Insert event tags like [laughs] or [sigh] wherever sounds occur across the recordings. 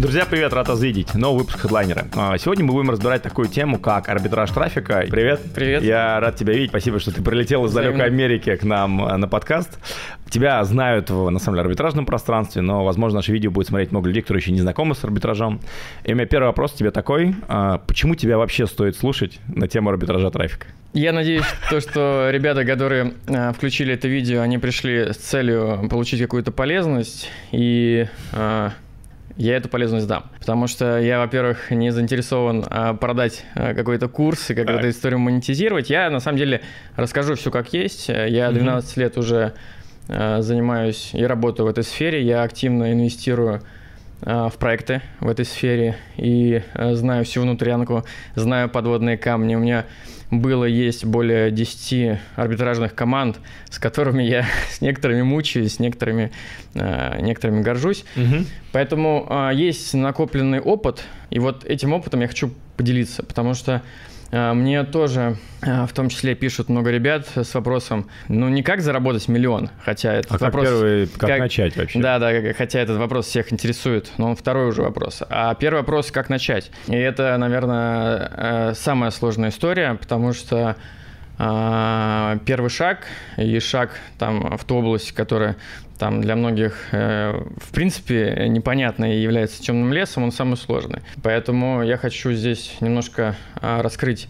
Друзья, привет, рад вас видеть. Новый выпуск хедлайнера. Сегодня мы будем разбирать такую тему, как арбитраж трафика. Привет. Привет. Я рад тебя видеть. Спасибо, что ты прилетел из далекой Америки к нам а, на подкаст. Тебя знают в, на самом деле, арбитражном пространстве, но, возможно, наше видео будет смотреть много людей, которые еще не знакомы с арбитражом. И у меня первый вопрос тебе такой. А, почему тебя вообще стоит слушать на тему арбитража трафика? Я надеюсь, то, что ребята, которые включили это видео, они пришли с целью получить какую-то полезность и я эту полезность дам. Потому что я, во-первых, не заинтересован а, продать а, какой-то курс и как эту историю монетизировать. Я, на самом деле, расскажу все как есть. Я 12 лет уже а, занимаюсь и работаю в этой сфере. Я активно инвестирую в проекты в этой сфере и знаю всю внутрянку, знаю подводные камни. У меня было, есть более 10 арбитражных команд, с которыми я [laughs] с некоторыми мучаюсь, с некоторыми, э, некоторыми горжусь. Угу. Поэтому э, есть накопленный опыт, и вот этим опытом я хочу поделиться, потому что мне тоже а, в том числе пишут много ребят с вопросом, ну не как заработать миллион, хотя этот а вопрос... Как первый, как, как начать вообще? Да, да, хотя этот вопрос всех интересует, но он второй уже вопрос. А первый вопрос, как начать? И это, наверное, э, самая сложная история, потому что первый шаг и шаг там в ту область, которая там для многих, э, в принципе, непонятно и является темным лесом, он самый сложный. Поэтому я хочу здесь немножко а, раскрыть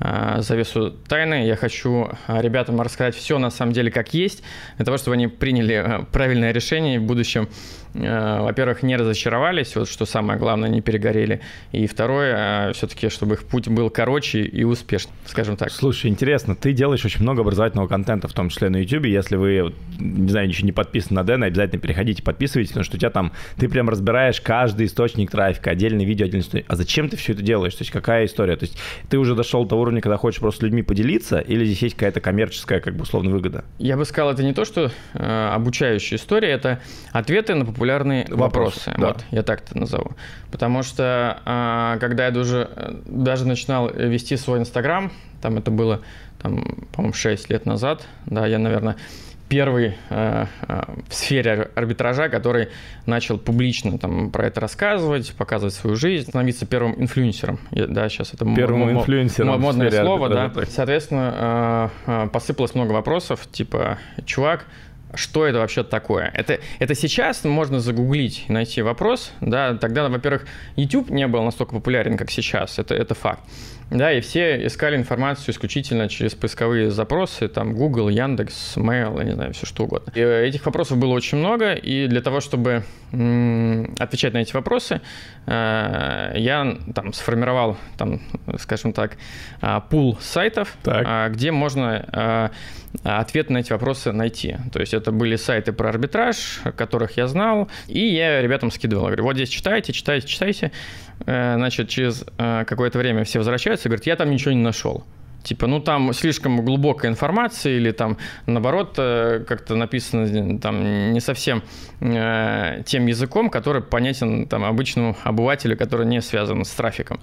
завесу тайны. Я хочу а, ребятам рассказать все на самом деле как есть, для того, чтобы они приняли правильное решение в будущем Э, во-первых, не разочаровались, вот что самое главное, не перегорели. И второе, э, все-таки, чтобы их путь был короче и успешный, скажем так. Слушай, интересно, ты делаешь очень много образовательного контента, в том числе на YouTube. Если вы, не знаю, еще не подписаны на Дэна, обязательно переходите, подписывайтесь, потому что у тебя там, ты прям разбираешь каждый источник трафика, отдельное видео, отдельный источник. А зачем ты все это делаешь? То есть какая история? То есть ты уже дошел до того уровня, когда хочешь просто с людьми поделиться, или здесь есть какая-то коммерческая, как бы, условно, выгода? Я бы сказал, это не то, что э, обучающая история, это ответы на популярные вопросы. вопросы да. Вот, я так это назову. Потому что а, когда я даже, даже начинал вести свой Инстаграм, там это было, там, по-моему, 6 лет назад, да, я, наверное, первый э, в сфере арбитража, который начал публично там, про это рассказывать, показывать свою жизнь, становиться первым инфлюенсером. Да, сейчас это первым инфлюенсером модное слово, да. Соответственно, э, посыпалось много вопросов, типа, чувак, что это вообще такое. Это, это сейчас можно загуглить и найти вопрос, да, тогда, во-первых, YouTube не был настолько популярен, как сейчас, это, это факт. Да, и все искали информацию исключительно через поисковые запросы, там Google, Яндекс, Mail, я не знаю, все что угодно. И э, этих вопросов было очень много, и для того, чтобы отвечать на эти вопросы, э, я там сформировал, там, скажем так, а, пул сайтов, так. А, где можно э, ответ на эти вопросы найти. То есть это были сайты про арбитраж, которых я знал, и я ребятам скидывал. говорю, вот здесь читайте, читайте, читайте. Значит, через какое-то время все возвращаются, возвращаются и говорят, я там ничего не нашел. Типа, ну там слишком глубокая информация или там наоборот э, как-то написано там не совсем э, тем языком, который понятен там обычному обывателю, который не связан с трафиком.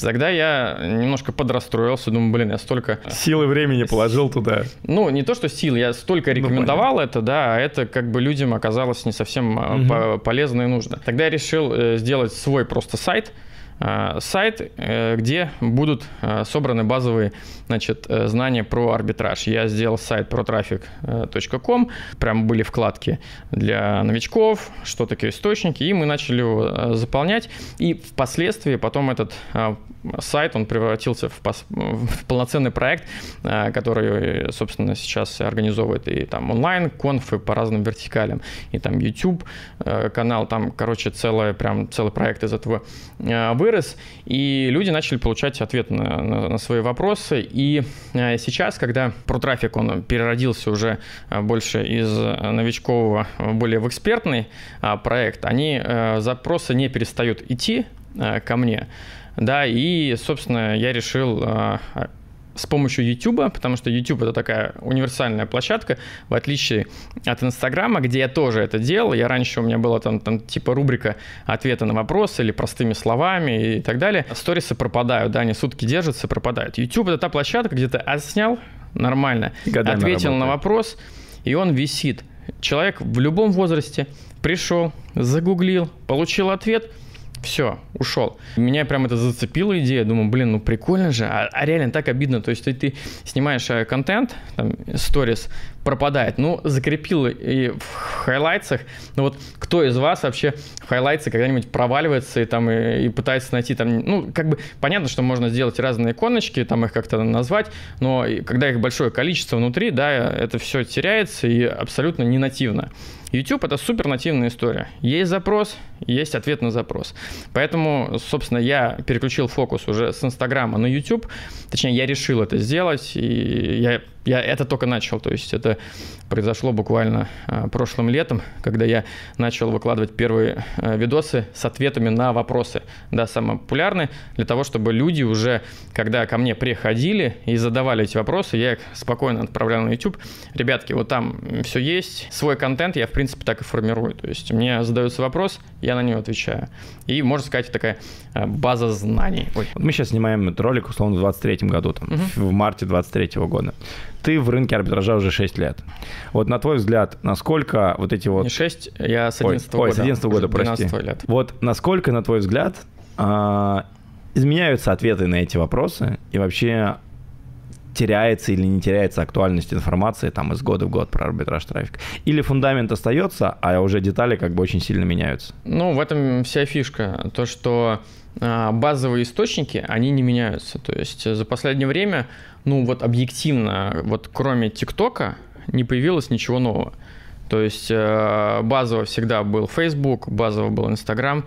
Тогда я немножко подрастроился, думаю, блин, я столько... Силы времени положил туда. Ну, не то, что силы, я столько ну, рекомендовал ну, это, да, а это как бы людям оказалось не совсем угу. полезно и нужно. Тогда я решил сделать свой просто сайт, Э, сайт, э, где будут э, собраны базовые значит, знания про арбитраж. Я сделал сайт трафик.com, прям были вкладки для новичков, что такое источники, и мы начали его заполнять. И впоследствии потом этот сайт, он превратился в, пос, в полноценный проект, который, собственно, сейчас организовывает и там онлайн, конфы по разным вертикалям, и там YouTube канал, там, короче, целое, прям целый проект из этого вы вырос, и люди начали получать ответ на, на, на свои вопросы. И э, сейчас, когда ProTraffic, он переродился уже э, больше из новичкового, более в экспертный проект, они э, запросы не перестают идти ко мне. Да, и, собственно, я решил с помощью YouTube, потому что YouTube это такая универсальная площадка, в отличие от Инстаграма, где я тоже это делал. Я раньше у меня была там, там типа рубрика ответы на вопросы или простыми словами и так далее. Сторисы пропадают, да, они сутки держатся, пропадают. YouTube это та площадка, где ты отснял нормально, Годами ответил работает. на вопрос, и он висит. Человек в любом возрасте пришел, загуглил, получил ответ – все, ушел. Меня прям это зацепила идея, думаю, блин, ну прикольно же, а, а реально так обидно, то есть ты, ты снимаешь э, контент, там, сторис, пропадает. Ну, закрепил и в highlights ах. Ну вот кто из вас вообще в highlights ы когда-нибудь проваливается и там и, и пытается найти там, ну, как бы понятно, что можно сделать разные иконочки, там их как-то назвать, но когда их большое количество внутри, да, это все теряется и абсолютно не нативно. YouTube это супер нативная история. Есть запрос, есть ответ на запрос. Поэтому, собственно, я переключил фокус уже с Инстаграма на YouTube. Точнее, я решил это сделать, и я я это только начал, то есть это произошло буквально а, прошлым летом, когда я начал выкладывать первые а, видосы с ответами на вопросы, да, самые популярные, для того, чтобы люди уже, когда ко мне приходили и задавали эти вопросы, я их спокойно отправлял на YouTube. Ребятки, вот там все есть, свой контент я, в принципе, так и формирую, то есть мне задается вопрос, я на него отвечаю. И, можно сказать, такая а, база знаний. Ой. Мы сейчас снимаем этот ролик, условно, в 23 году, там, угу. в марте 23 года ты в рынке арбитража уже 6 лет. Вот на твой взгляд, насколько вот эти вот... Не 6, я с 11 года. Ой, с 11 года, прости. лет. Вот насколько, на твой взгляд, а, изменяются ответы на эти вопросы и вообще теряется или не теряется актуальность информации там из года в год про арбитраж трафика? Или фундамент остается, а уже детали как бы очень сильно меняются? Ну, в этом вся фишка. То, что а, базовые источники, они не меняются. То есть за последнее время ну вот объективно, вот кроме ТикТока не появилось ничего нового. То есть э, базово всегда был Facebook, базово был Instagram,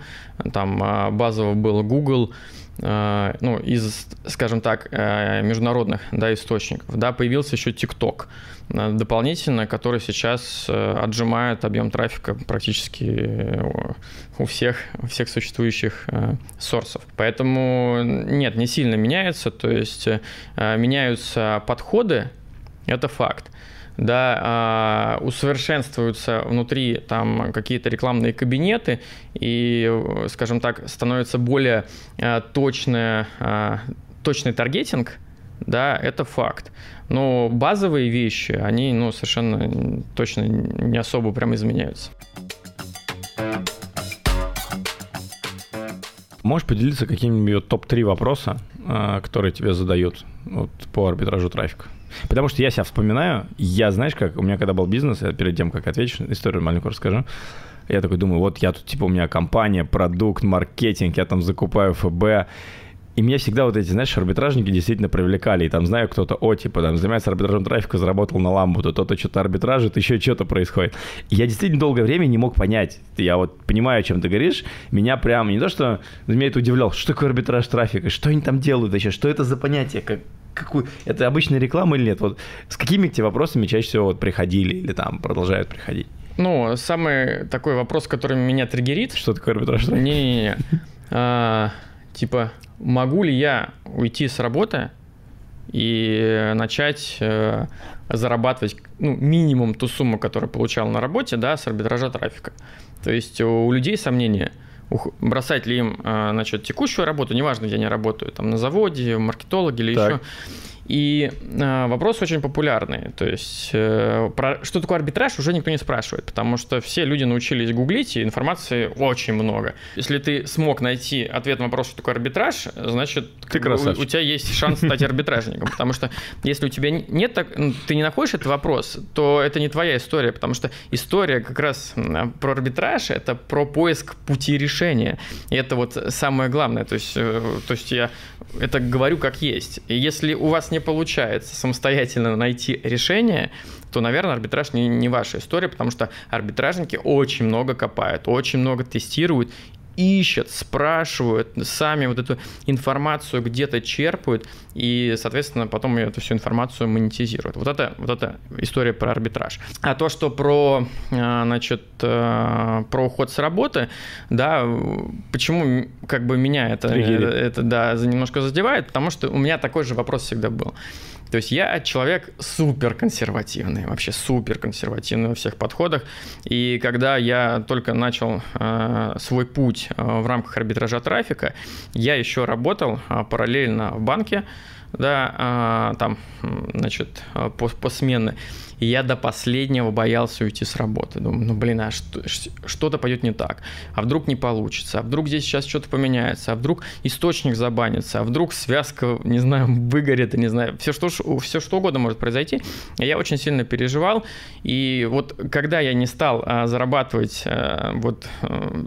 там э, базово был Google, э, ну, из, скажем так, международных да, источников. Да, появился еще TikTok дополнительно, который сейчас отжимает объем трафика практически у всех, у всех существующих э, сорсов. Поэтому нет, не сильно меняется, то есть э, меняются подходы, это факт. Да, э, усовершенствуются внутри там какие-то рекламные кабинеты и, скажем так, становится более э, точное, э, точный таргетинг, да, это факт. Но базовые вещи, они ну, совершенно точно не особо прям изменяются. Можешь поделиться какими-нибудь топ-3 вопроса, а, которые тебе задают вот, по арбитражу трафика? Потому что я себя вспоминаю, я, знаешь, как, у меня когда был бизнес, я перед тем, как отвечу, историю маленькую расскажу, я такой думаю, вот я тут, типа, у меня компания, продукт, маркетинг, я там закупаю ФБ, и меня всегда вот эти, знаешь, арбитражники действительно привлекали. И там, знаю, кто-то, о, типа, там, занимается арбитражом трафика, заработал на ламбу, то кто-то что-то арбитражит, еще что-то происходит. И я действительно долгое время не мог понять. Я вот понимаю, о чем ты говоришь. Меня прям, не то что, меня это удивляло, что такое арбитраж трафика, что они там делают вообще, что это за понятие, как, какую, это обычная реклама или нет? Вот с какими тебе вопросами чаще всего вот приходили или там продолжают приходить? Ну, самый такой вопрос, который меня триггерит. Что такое арбитраж? Не-не-не. А, типа, могу ли я уйти с работы и начать э, зарабатывать ну, минимум ту сумму, которую получал на работе, да, с арбитража трафика. То есть у людей сомнения, бросать ли им, э, значит, текущую работу, неважно, где они работают, там на заводе, маркетологи или так. еще и э, вопрос очень популярный. То есть, э, про, что такое арбитраж, уже никто не спрашивает, потому что все люди научились гуглить, и информации очень много. Если ты смог найти ответ на вопрос, что такое арбитраж, значит, ты у, у тебя есть шанс стать [laughs] арбитражником. Потому что если у тебя нет, так, ты не находишь этот вопрос, то это не твоя история, потому что история как раз про арбитраж, это про поиск пути решения. И это вот самое главное. То есть, э, то есть я это говорю как есть. И если у вас не получается самостоятельно найти решение, то, наверное, арбитраж не, не ваша история, потому что арбитражники очень много копают, очень много тестируют ищут, спрашивают, сами вот эту информацию где-то черпают и, соответственно, потом эту всю информацию монетизируют. Вот это, вот это история про арбитраж. А то, что про, а, значит, э, про уход с работы, да, почему как бы меня это, это, да, немножко задевает, потому что у меня такой же вопрос всегда был. То есть я человек супер консервативный, вообще супер консервативный во всех подходах. И когда я только начал э, свой путь э, в рамках арбитража трафика, я еще работал э, параллельно в банке, да, э, там, значит, по, посменно. И я до последнего боялся уйти с работы. Думаю, ну блин, а что, что-то пойдет не так, а вдруг не получится, а вдруг здесь сейчас что-то поменяется, а вдруг источник забанится, а вдруг связка, не знаю, [laughs] выгорит, не знаю, все что, все что угодно может произойти. Я очень сильно переживал, и вот когда я не стал а, зарабатывать а, вот а,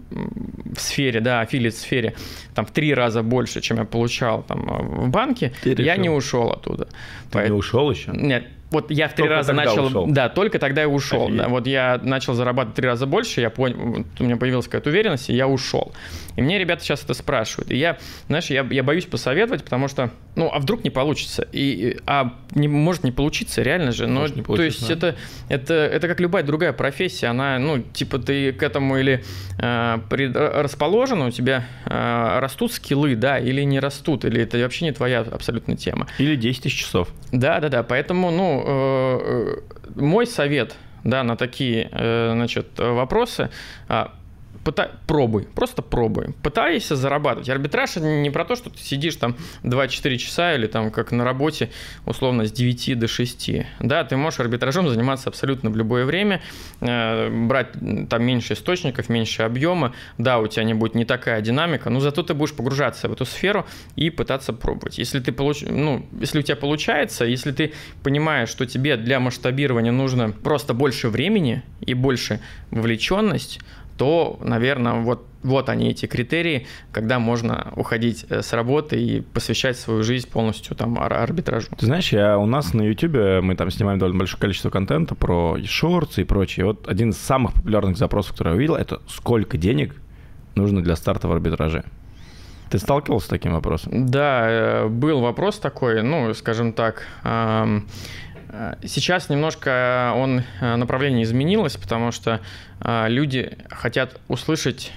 в сфере, да, аффилиат-сфере, там в три раза больше, чем я получал там в банке, я не ушел оттуда. Ты Поэтому... не ушел еще? Нет, вот я в три только раза начал, ушел. да, только тогда я ушел. Да, вот я начал зарабатывать три раза больше, я понял, у меня появилась какая-то уверенность, и я ушел. И мне ребята сейчас это спрашивают. И я, знаешь, я, я боюсь посоветовать, потому что, ну, а вдруг не получится? И, а не, может не получиться, реально же. Но, не то есть да. это, это, это как любая другая профессия, она, ну, типа ты к этому или э, предрасположен, у тебя э, растут скиллы, да, или не растут, или это вообще не твоя абсолютно тема. Или 10 тысяч часов. Да, да, да, поэтому, ну, э, э мой совет, да, на такие, э, значит, вопросы, а, пытай, пробуй, просто пробуй. Пытайся зарабатывать. Арбитраж не про то, что ты сидишь там 2-4 часа или там как на работе условно с 9 до 6. Да, ты можешь арбитражом заниматься абсолютно в любое время, э, брать там меньше источников, меньше объема. Да, у тебя не будет не такая динамика, но зато ты будешь погружаться в эту сферу и пытаться пробовать. Если ты получ... ну, если у тебя получается, если ты понимаешь, что тебе для масштабирования нужно просто больше времени и больше вовлеченность, то, наверное, вот, вот они эти критерии, когда можно уходить э, с работы и посвящать свою жизнь полностью там арбитражу. Ты знаешь, я, у нас на YouTube мы там снимаем довольно большое количество контента про шорты и прочее. Вот один из самых популярных запросов, который я увидел, это сколько денег нужно для старта в арбитраже. Ты сталкивался с таким вопросом? Да, э, был вопрос такой, ну, скажем так, сейчас немножко он э, направление изменилось, потому что э, люди хотят услышать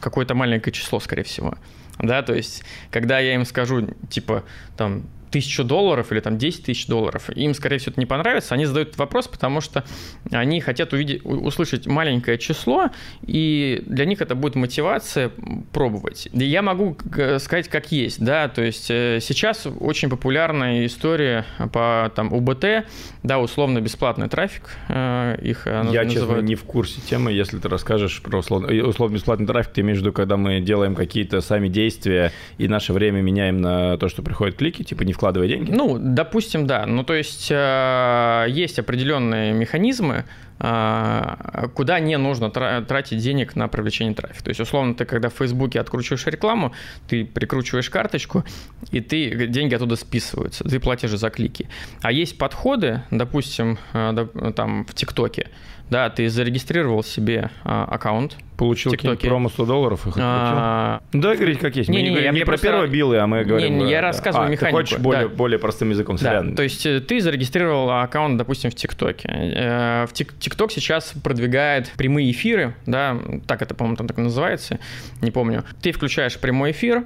какое-то маленькое число, скорее всего. Да, то есть, когда я им скажу, типа, там, тысячу долларов или там 10 тысяч долларов, им, скорее всего, это не понравится, они задают вопрос, потому что они хотят увидеть, услышать маленькое число, и для них это будет мотивация пробовать. Я могу сказать, как есть, да, то есть э, сейчас очень популярная история по там УБТ, да, условно-бесплатный трафик, э, их э, Я, называют. честно, не в курсе темы, если ты расскажешь про условно-бесплатный трафик, ты имеешь в виду, когда мы делаем какие-то сами действия и наше время меняем на то, что приходят клики, типа не вкладывая деньги? Ну, допустим, да. Ну, то есть э, есть определенные механизмы, куда не нужно тратить денег на привлечение трафика. То есть, условно, ты когда в Фейсбуке откручиваешь рекламу, ты прикручиваешь карточку, и ты деньги оттуда списываются. Ты платишь за клики. А есть подходы, допустим, э, там в ТикТоке, да, ты зарегистрировал себе а, аккаунт. Получил промо 100 долларов и а... Ну, давай говорить как есть. Не, мы не, не говорим не про первые билы, а мы говорим... Не, не, я рассказываю а, механику. Ты хочешь более, да. более простым языком да. То есть э, ты зарегистрировал аккаунт, допустим, в ТикТоке. Э, в ТикТок сейчас продвигает прямые эфиры, да, так это, по-моему, там так называется, не помню. Ты включаешь прямой эфир,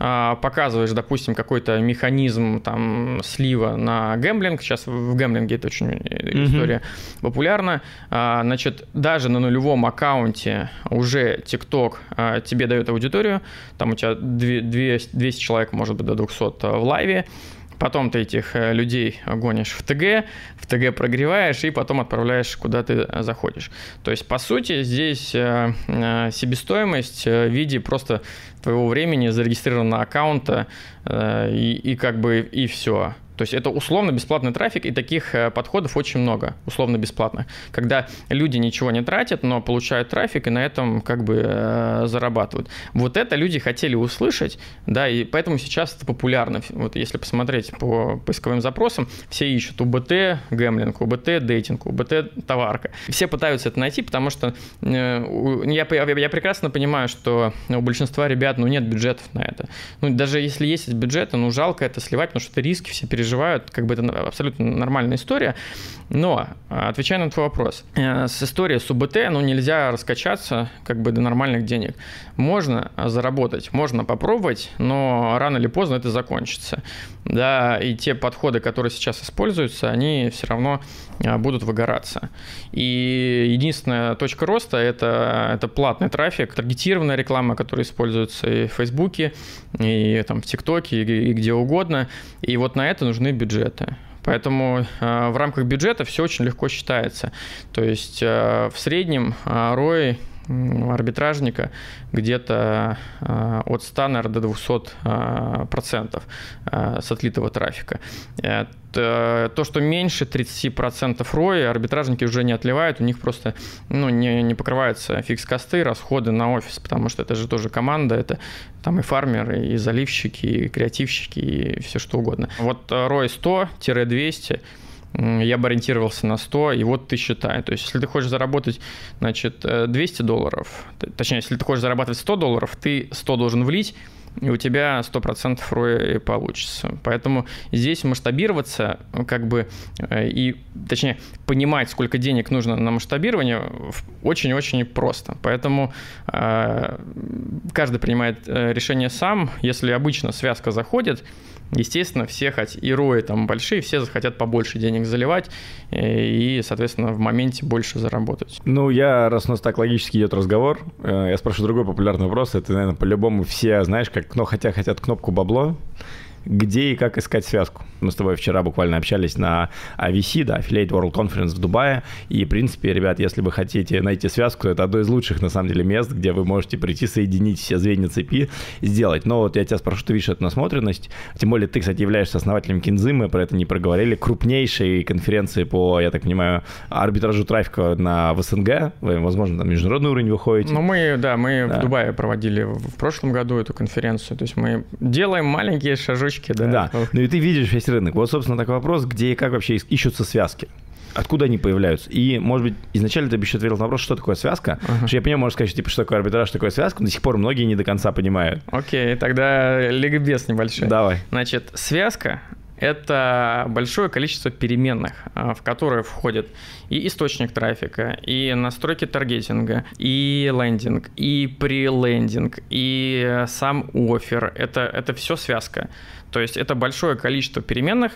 а, показываешь, допустим, какой-то механизм там слива на гэмблинг, сейчас в гэмблинге это очень mm-hmm. история популярна, а, значит, даже на нулевом аккаунте уже TikTok а, тебе дает аудиторию, там у тебя 200 человек, может быть, до 200 в лайве, Потом ты этих э, людей гонишь в ТГ, в ТГ прогреваешь и потом отправляешь, куда ты заходишь. То есть, по сути, здесь э, э, себестоимость в виде просто твоего времени зарегистрированного аккаунта и, и как бы и все. То есть это условно-бесплатный трафик, и таких э, подходов очень много, условно-бесплатных. Когда люди ничего не тратят, но получают трафик, и на этом как бы э, зарабатывают. Вот это люди хотели услышать, да, и поэтому сейчас это популярно. Вот если посмотреть по поисковым запросам, все ищут УБТ гэмлинг, УБТ дейтинг, УБТ товарка. Все пытаются это найти, потому что э, я, я прекрасно понимаю, что у большинства ребят ну, нет бюджетов на это. Ну, даже если есть бюджеты, ну жалко это сливать, потому что это риски все переживают переживают, как бы это абсолютно нормальная история. Но, а, отвечая на твой вопрос, э, с историей с УБТ, ну, нельзя раскачаться как бы до нормальных денег. Можно заработать, можно попробовать, но рано или поздно это закончится. Да, и те подходы, которые сейчас используются, они все равно а, будут выгораться. И единственная точка роста это, это платный трафик, таргетированная реклама, которая используется и в Фейсбуке, и там, в ТикТоке, и, и где угодно. И вот на это нужны бюджеты. Поэтому в рамках бюджета все очень легко считается. То есть в среднем ROI арбитражника где-то э, от 100, наверное, до 200 э, процентов э, с отлитого трафика. То, что меньше 30% ROI, арбитражники уже не отливают, у них просто ну, не, не покрываются фикс-косты, расходы на офис, потому что это же тоже команда, это там и фармеры, и заливщики, и креативщики, и все что угодно. Вот ROI 100-200 я бы ориентировался на 100, и вот ты считай. То есть, если ты хочешь заработать, значит, 200 э, долларов, точнее, если ты хочешь зарабатывать 100 долларов, ты 100 должен влить, и у тебя 100% ROI получится. Поэтому здесь масштабироваться, как бы, э, и, точнее, понимать, сколько денег нужно на масштабирование, очень-очень просто. Поэтому э, каждый принимает решение сам. Если обычно связка заходит, Естественно, все хотят, и рои там большие, все захотят побольше денег заливать э, и, соответственно, в моменте больше заработать. Ну, я, раз у нас так логически идет разговор, э, я спрошу другой популярный вопрос. Это, наверное, по-любому все, знаешь, как, ну, хотя хотят кнопку бабло, где и как искать связку. Мы с тобой вчера буквально общались на AVC, да, Affiliate World Conference в Дубае, и, в принципе, ребят, если вы хотите найти связку, это одно из лучших, на самом деле, мест, где вы можете прийти, соединить все звенья цепи, сделать. Но вот я тебя спрошу, ты видишь эту насмотренность, тем более ты, кстати, являешься основателем Кинзы, мы про это не проговорили, крупнейшей конференции по, я так понимаю, арбитражу трафика на в СНГ, вы, возможно, на международный уровень выходите. Ну, мы, да, мы да. в Дубае проводили в прошлом году эту конференцию, то есть мы делаем маленькие шажочки точки, да. Да, ну и ты видишь весь рынок. Вот, собственно, такой вопрос, где и как вообще ищутся связки. Откуда они появляются? И, может быть, изначально ты бы еще ответил на вопрос, что такое связка. Uh-huh. Что я понимаю, можно сказать, что, типа, что такое арбитраж, что такое связка, но до сих пор многие не до конца понимают. Окей, okay, тогда ликбез небольшой. Давай. Значит, связка это большое количество переменных, а, в которые входят и источник трафика, и настройки таргетинга, и лендинг, и прелендинг, и сам офер. Это, это все связка. То есть это большое количество переменных,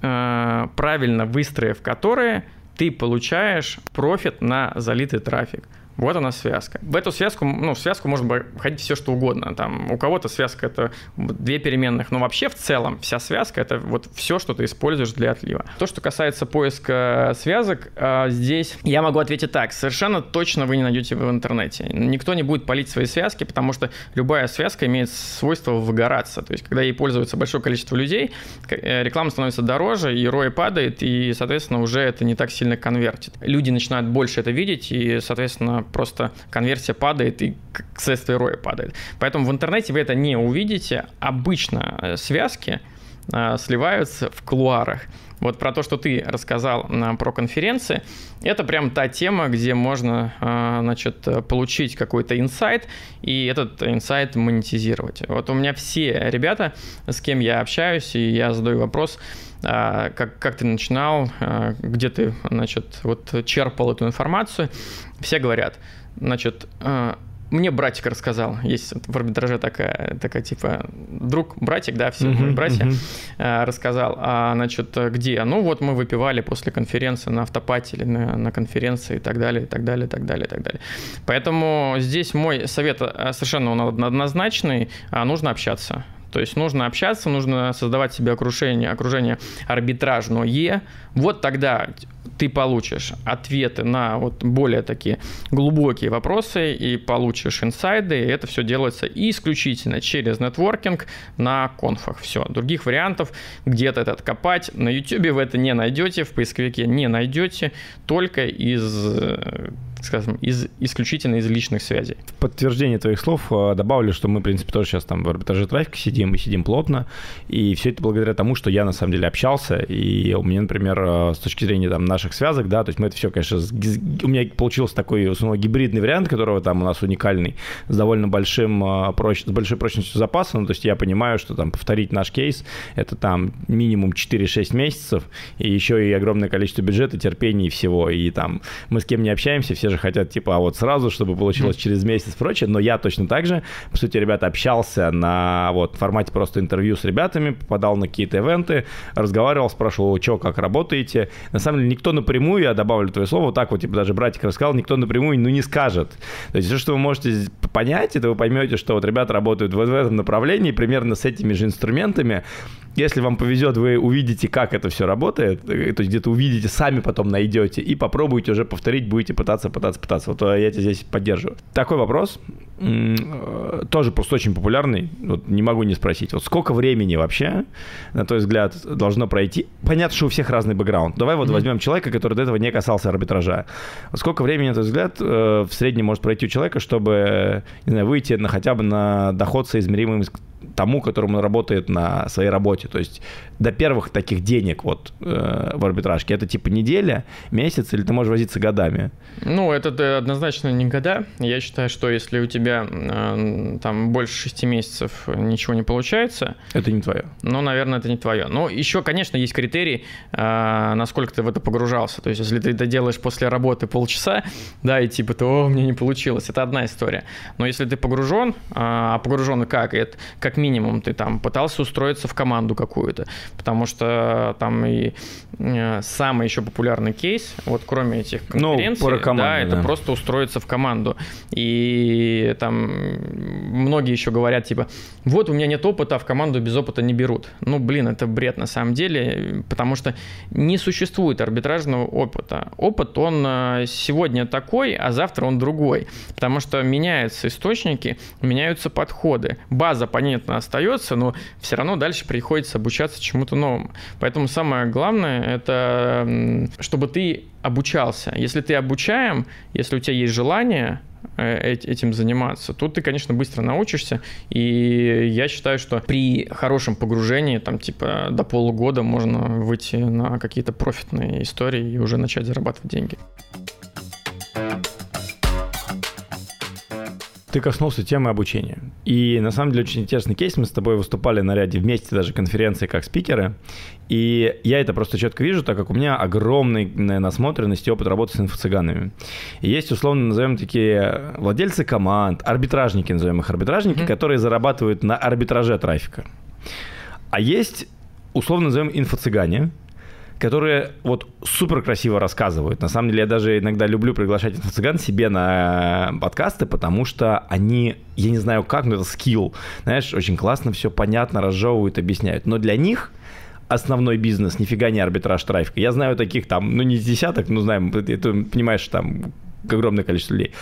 а, правильно выстроив которые, ты получаешь профит на залитый трафик. Вот она связка. В эту связку, ну, в связку можно входить все что угодно. Там у кого-то связка это две переменных, но вообще в целом вся связка это вот все, что ты используешь для отлива. То, что касается поиска связок, а, здесь я могу ответить так: совершенно точно вы не найдете в интернете. Никто не будет полить свои связки, потому что любая связка имеет свойство выгораться. То есть, когда ей пользуется большое количество людей, э, реклама становится дороже, и ROI падает, и, соответственно, уже это не так сильно конвертит. Люди начинают больше это видеть, и, соответственно, просто конверсия падает и следствие роя падает. Поэтому в интернете вы это не увидите. Обычно э, связки э, сливаются в кулуарах. Вот про то, что ты рассказал э, про конференции, это прям та тема, где можно значит, получить какой-то инсайт и этот инсайт монетизировать. Вот у меня все ребята, с кем я общаюсь, и я задаю вопрос, как, как ты начинал, где ты, значит, вот черпал эту информацию, все говорят, значит, э, мне братик рассказал, есть в арбитраже такая, такая типа друг, братик, да, все uh-huh, братья, uh-huh. рассказал, а, значит, где? Ну вот мы выпивали после конференции на автопате или на, на конференции и так далее, и так далее, и так далее, и так далее. Поэтому здесь мой совет э, совершенно он однозначный, а нужно общаться. То есть нужно общаться, нужно создавать себе окружение, окружение арбитражное. Вот тогда ты получишь ответы на вот более такие глубокие вопросы и получишь инсайды. И это все делается исключительно через нетворкинг на конфах. Все. Других вариантов где-то это откопать. На YouTube вы это не найдете, в поисковике не найдете. Только из э, скажем, из, исключительно из личных связей. В подтверждение твоих слов э, добавлю, что мы, в принципе, тоже сейчас там в арбитраже трафика сидим, мы сидим плотно, и все это благодаря тому, что я, на самом деле, общался, и у меня, например, э, с точки зрения там наших связок, да, то есть мы это все, конечно, у меня получился такой, основной гибридный вариант, которого там у нас уникальный, с довольно большим, э, проч... с большой прочностью запаса, ну, то есть я понимаю, что там повторить наш кейс, это там минимум 4-6 месяцев, и еще и огромное количество бюджета, терпения и всего, и там мы с кем не общаемся, все же хотят, типа, а вот сразу, чтобы получилось через месяц и прочее, но я точно так же, по сути, ребята, общался на вот формате просто интервью с ребятами, попадал на какие-то ивенты, разговаривал, спрашивал, что, как работаете. На самом деле, никто напрямую, я добавлю твое слово, вот так вот, типа, даже братик рассказал, никто напрямую, ну, не скажет. То есть все, что вы можете понять, это вы поймете, что вот ребята работают в, в этом направлении, примерно с этими же инструментами, Если вам повезет, вы увидите, как это все работает, э, то есть где-то увидите, сами потом найдете и попробуйте уже повторить, будете пытаться, пытаться, пытаться. Вот э, я тебя здесь поддерживаю. Такой вопрос, э, тоже просто очень популярный, вот не могу не спросить. Вот сколько времени вообще, на твой взгляд, должно пройти? Понятно, что у всех разный бэкграунд. Давай вот mm-hmm. возьмем человека, который до этого не касался арбитража. Вот сколько времени, на твой взгляд, в среднем может пройти у человека, чтобы не знаю, выйти на хотя бы на доход соизмеримый тому, которому он работает на своей работе. То есть до первых таких денег вот э, в арбитражке это типа неделя, месяц или ты можешь возиться годами? Ну, это однозначно не года. Я считаю, что если у тебя э, там больше шести месяцев ничего не получается... Это не твое. Ну, наверное, это не твое. Но еще, конечно, есть критерий, э, насколько ты в это погружался. То есть если ты это делаешь после работы полчаса, да, и типа, то, о, мне не получилось, это одна история. Но если ты погружен, э, а погружен как? Это как минимум ты там пытался устроиться в команду какую-то, потому что там и э, самый еще популярный кейс, вот кроме этих ну, конференций, ну, команды, да, это да. просто устроиться в команду. И там многие еще говорят, типа, вот у меня нет опыта, а в команду без опыта не берут. Ну, блин, это бред на самом деле, потому что не существует арбитражного опыта. Опыт, он э, сегодня такой, а завтра он другой, потому что меняются источники, меняются подходы. База, понятно, остается, но все равно дальше приходится обучаться чему-то новому. Поэтому самое главное – это чтобы ты обучался. Если ты обучаем, если у тебя есть желание э, этим заниматься, то ты, конечно, быстро научишься. И я считаю, что при хорошем погружении, там, типа, до полугода можно выйти на какие-то профитные истории и уже начать зарабатывать деньги. Ты коснулся темы обучения. И на самом деле очень интересный кейс. Мы с тобой выступали на ряде вместе даже конференции как спикеры. И я это просто четко вижу, так как у меня огромная насмотренность и опыт работы с инфо-цыганами. И есть, условно назовем такие владельцы команд, арбитражники, назовем их арбитражники, mm-hmm. которые зарабатывают на арбитраже трафика. А есть, условно назовем, инфо-цыгане, которые вот супер красиво рассказывают. На самом деле я даже иногда люблю приглашать инфо-цыган себе на подкасты, потому что они, я не знаю как, но это скилл. Знаешь, очень классно все понятно разжевывают, объясняют. Но для них основной бизнес, нифига не арбитраж трафика. Я знаю таких там, ну не десяток, ну знаем, ты, ты понимаешь, там огромное количество людей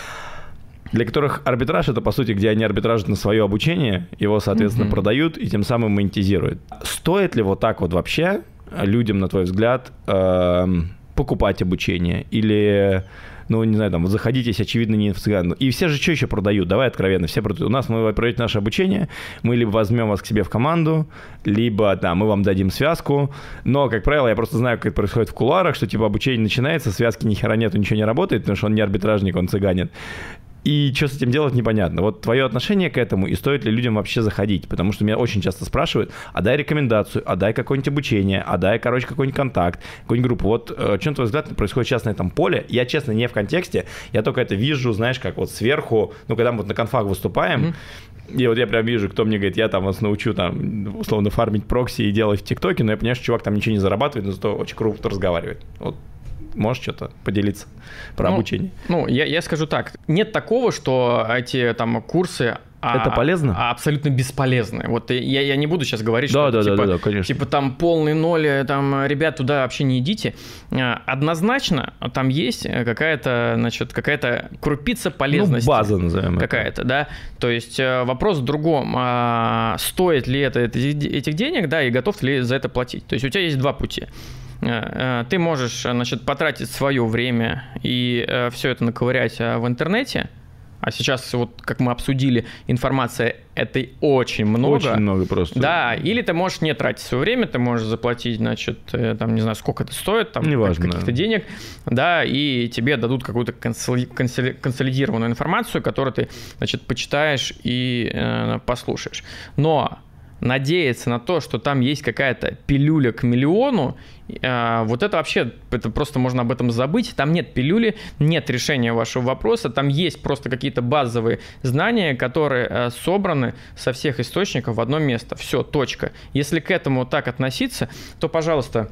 для которых арбитраж это по сути, где они арбитражат на свое обучение, его, соответственно, mm-hmm. продают и тем самым монетизируют. Стоит ли вот так вот вообще людям, на твой взгляд, эм, покупать обучение или ну, не знаю, там, заходитесь, очевидно, не в цыган. И все же что еще продают? Давай откровенно, все продают. У нас мы проводите наше обучение, мы либо возьмем вас к себе в команду, либо, да, мы вам дадим связку. Но, как правило, я просто знаю, как это происходит в куларах, что, типа, обучение начинается, связки ни хера нету, ничего не работает, потому что он не арбитражник, он цыганин. И что с этим делать непонятно. Вот твое отношение к этому и стоит ли людям вообще заходить? Потому что меня очень часто спрашивают, а дай рекомендацию, а дай какое-нибудь обучение, а дай, короче, какой-нибудь контакт, какую-нибудь группу. Вот э, что, на твой взгляд, происходит сейчас на этом поле? Я, честно, не в контексте, я только это вижу, знаешь, как вот сверху, ну, когда мы вот на конфах выступаем, mm-hmm. и вот я прям вижу, кто мне говорит, я там вас научу там, условно, фармить прокси и делать в ТикТоке, но я понимаю, что чувак там ничего не зарабатывает, но зато очень круто разговаривает. Вот Можешь что-то поделиться про ну, обучение? Ну, я, я скажу так. Нет такого, что эти там курсы а, это полезно? А, абсолютно бесполезно. Вот я, я не буду сейчас говорить, да, что да, типа, да, да, конечно. типа там полный ноль, э, там, ребят, туда вообще не идите. А, однозначно там есть какая-то, значит, какая-то крупица полезности. Ну, база, назовем Какая-то, да. То есть э, вопрос в другом. А, стоит ли это этих денег, да, и готов ли за это платить? То есть у тебя есть два пути. Э, ты можешь, значит, потратить свое время и все это наковырять в интернете – а сейчас, вот как мы обсудили, информация этой очень много. Очень много просто. Да, или ты можешь не тратить свое время, ты можешь заплатить, значит, э, там, не знаю, сколько это стоит, там, Неважно. каких-то денег, да, и тебе дадут какую-то консолидированную информацию, которую ты, значит, почитаешь и э, послушаешь. Но надеяться на то, что там есть какая-то пилюля к миллиону, э, вот это вообще, это просто можно об этом забыть. Там нет пилюли, нет решения вашего вопроса, там есть просто какие-то базовые знания, которые э, собраны со всех источников в одно место. Все, точка. Если к этому так относиться, то, пожалуйста,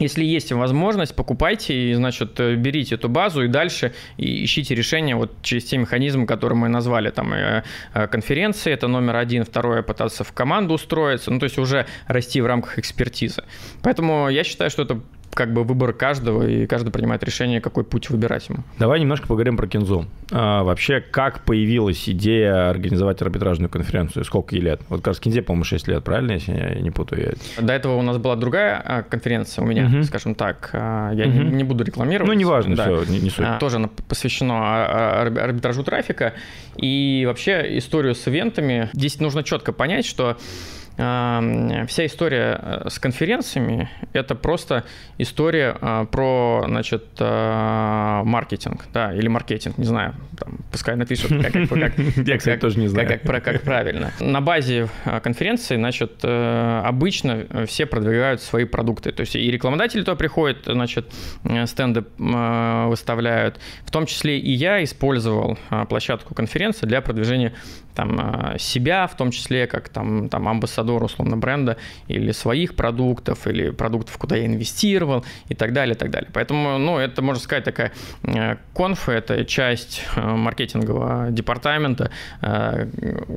если есть возможность, покупайте и, значит, берите эту базу и дальше ищите решение вот через те механизмы, которые мы назвали. Там э, э, конференции, это номер один, второе пытаться в команду устроиться, ну то есть уже расти в рамках экспертизы. Поэтому я считаю, что это как бы выбор каждого, и каждый принимает решение, какой путь выбирать ему. Давай немножко поговорим про Кинзу. А, вообще, как появилась идея организовать арбитражную конференцию? Сколько ей лет? Вот как раз Кинзе, по-моему, 6 лет, правильно, если я не путаю? До этого у нас была другая а, конференция у меня, угу. скажем так. А, я угу. не, не буду рекламировать. Ну, неважно, да. все, не, не суть. Тоже она посвящена арбитражу трафика. И вообще историю с ивентами. Здесь нужно четко понять, что вся история э, с конференциями – это просто история а, про, значит, а, маркетинг, да, или маркетинг, не знаю, там, пускай напишут, как, как, как, [laughs] Я, кстати, тоже не знаю. Как, как, как правильно. На базе конференции, значит, э, обычно все продвигают свои продукты, то есть и рекламодатели туда приходят, значит, э, стенды выставляют, в том числе и я использовал площадку конференции для продвижения там, себя, в том числе как там, там амбассадор условно бренда или своих продуктов, или продуктов, куда я инвестировал и так далее, и так далее. Поэтому, ну, это, можно сказать, такая э, конф, это часть э, маркетингового департамента, э,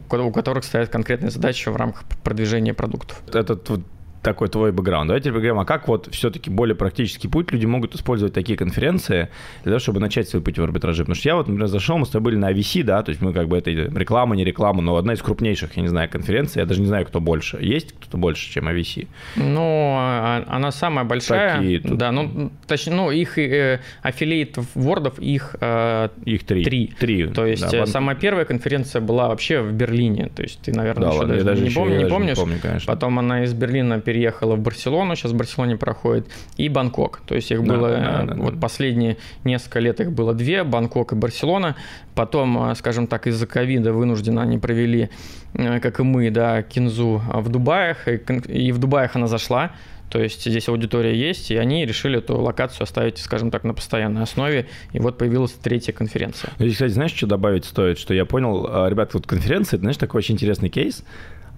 у которых стоят конкретные задачи в рамках продвижения продуктов. Этот вот такой твой бэкграунд. Давайте поговорим, а как вот все-таки более практический путь люди могут использовать такие конференции для того, чтобы начать свой путь в арбитраже? Потому что я вот, например, зашел, мы с тобой были на VC, да, то есть мы как бы это реклама, не реклама, но одна из крупнейших, я не знаю, конференций, я даже не знаю, кто больше. Есть кто-то больше, чем AVC? Ну, а, она самая большая. Такие тут... Да, ну, точнее, ну, их э, аффилиатов Вордов, их... Э, их три. Три. три. То есть да, э, самая первая конференция была вообще в Берлине, то есть ты, наверное, да, еще ладно, даже, даже, не, еще, помни, не помнишь. Не помню, конечно. Потом она из Берлина переехала в Барселону, сейчас в Барселоне проходит, и Бангкок. То есть их да, было, да, да, вот да. последние несколько лет их было две, Бангкок и Барселона. Потом, э, скажем так, из-за ковида вынужденно они провели, э, как и мы, да, Кинзу в Дубаях, и в Дубаях она зашла. То есть здесь аудитория есть, и они решили эту локацию оставить, скажем так, на постоянной основе. И вот появилась третья конференция. Здесь, кстати, знаешь, что добавить стоит? Что я понял, э, ребята, вот конференция, это, знаешь, такой очень интересный кейс.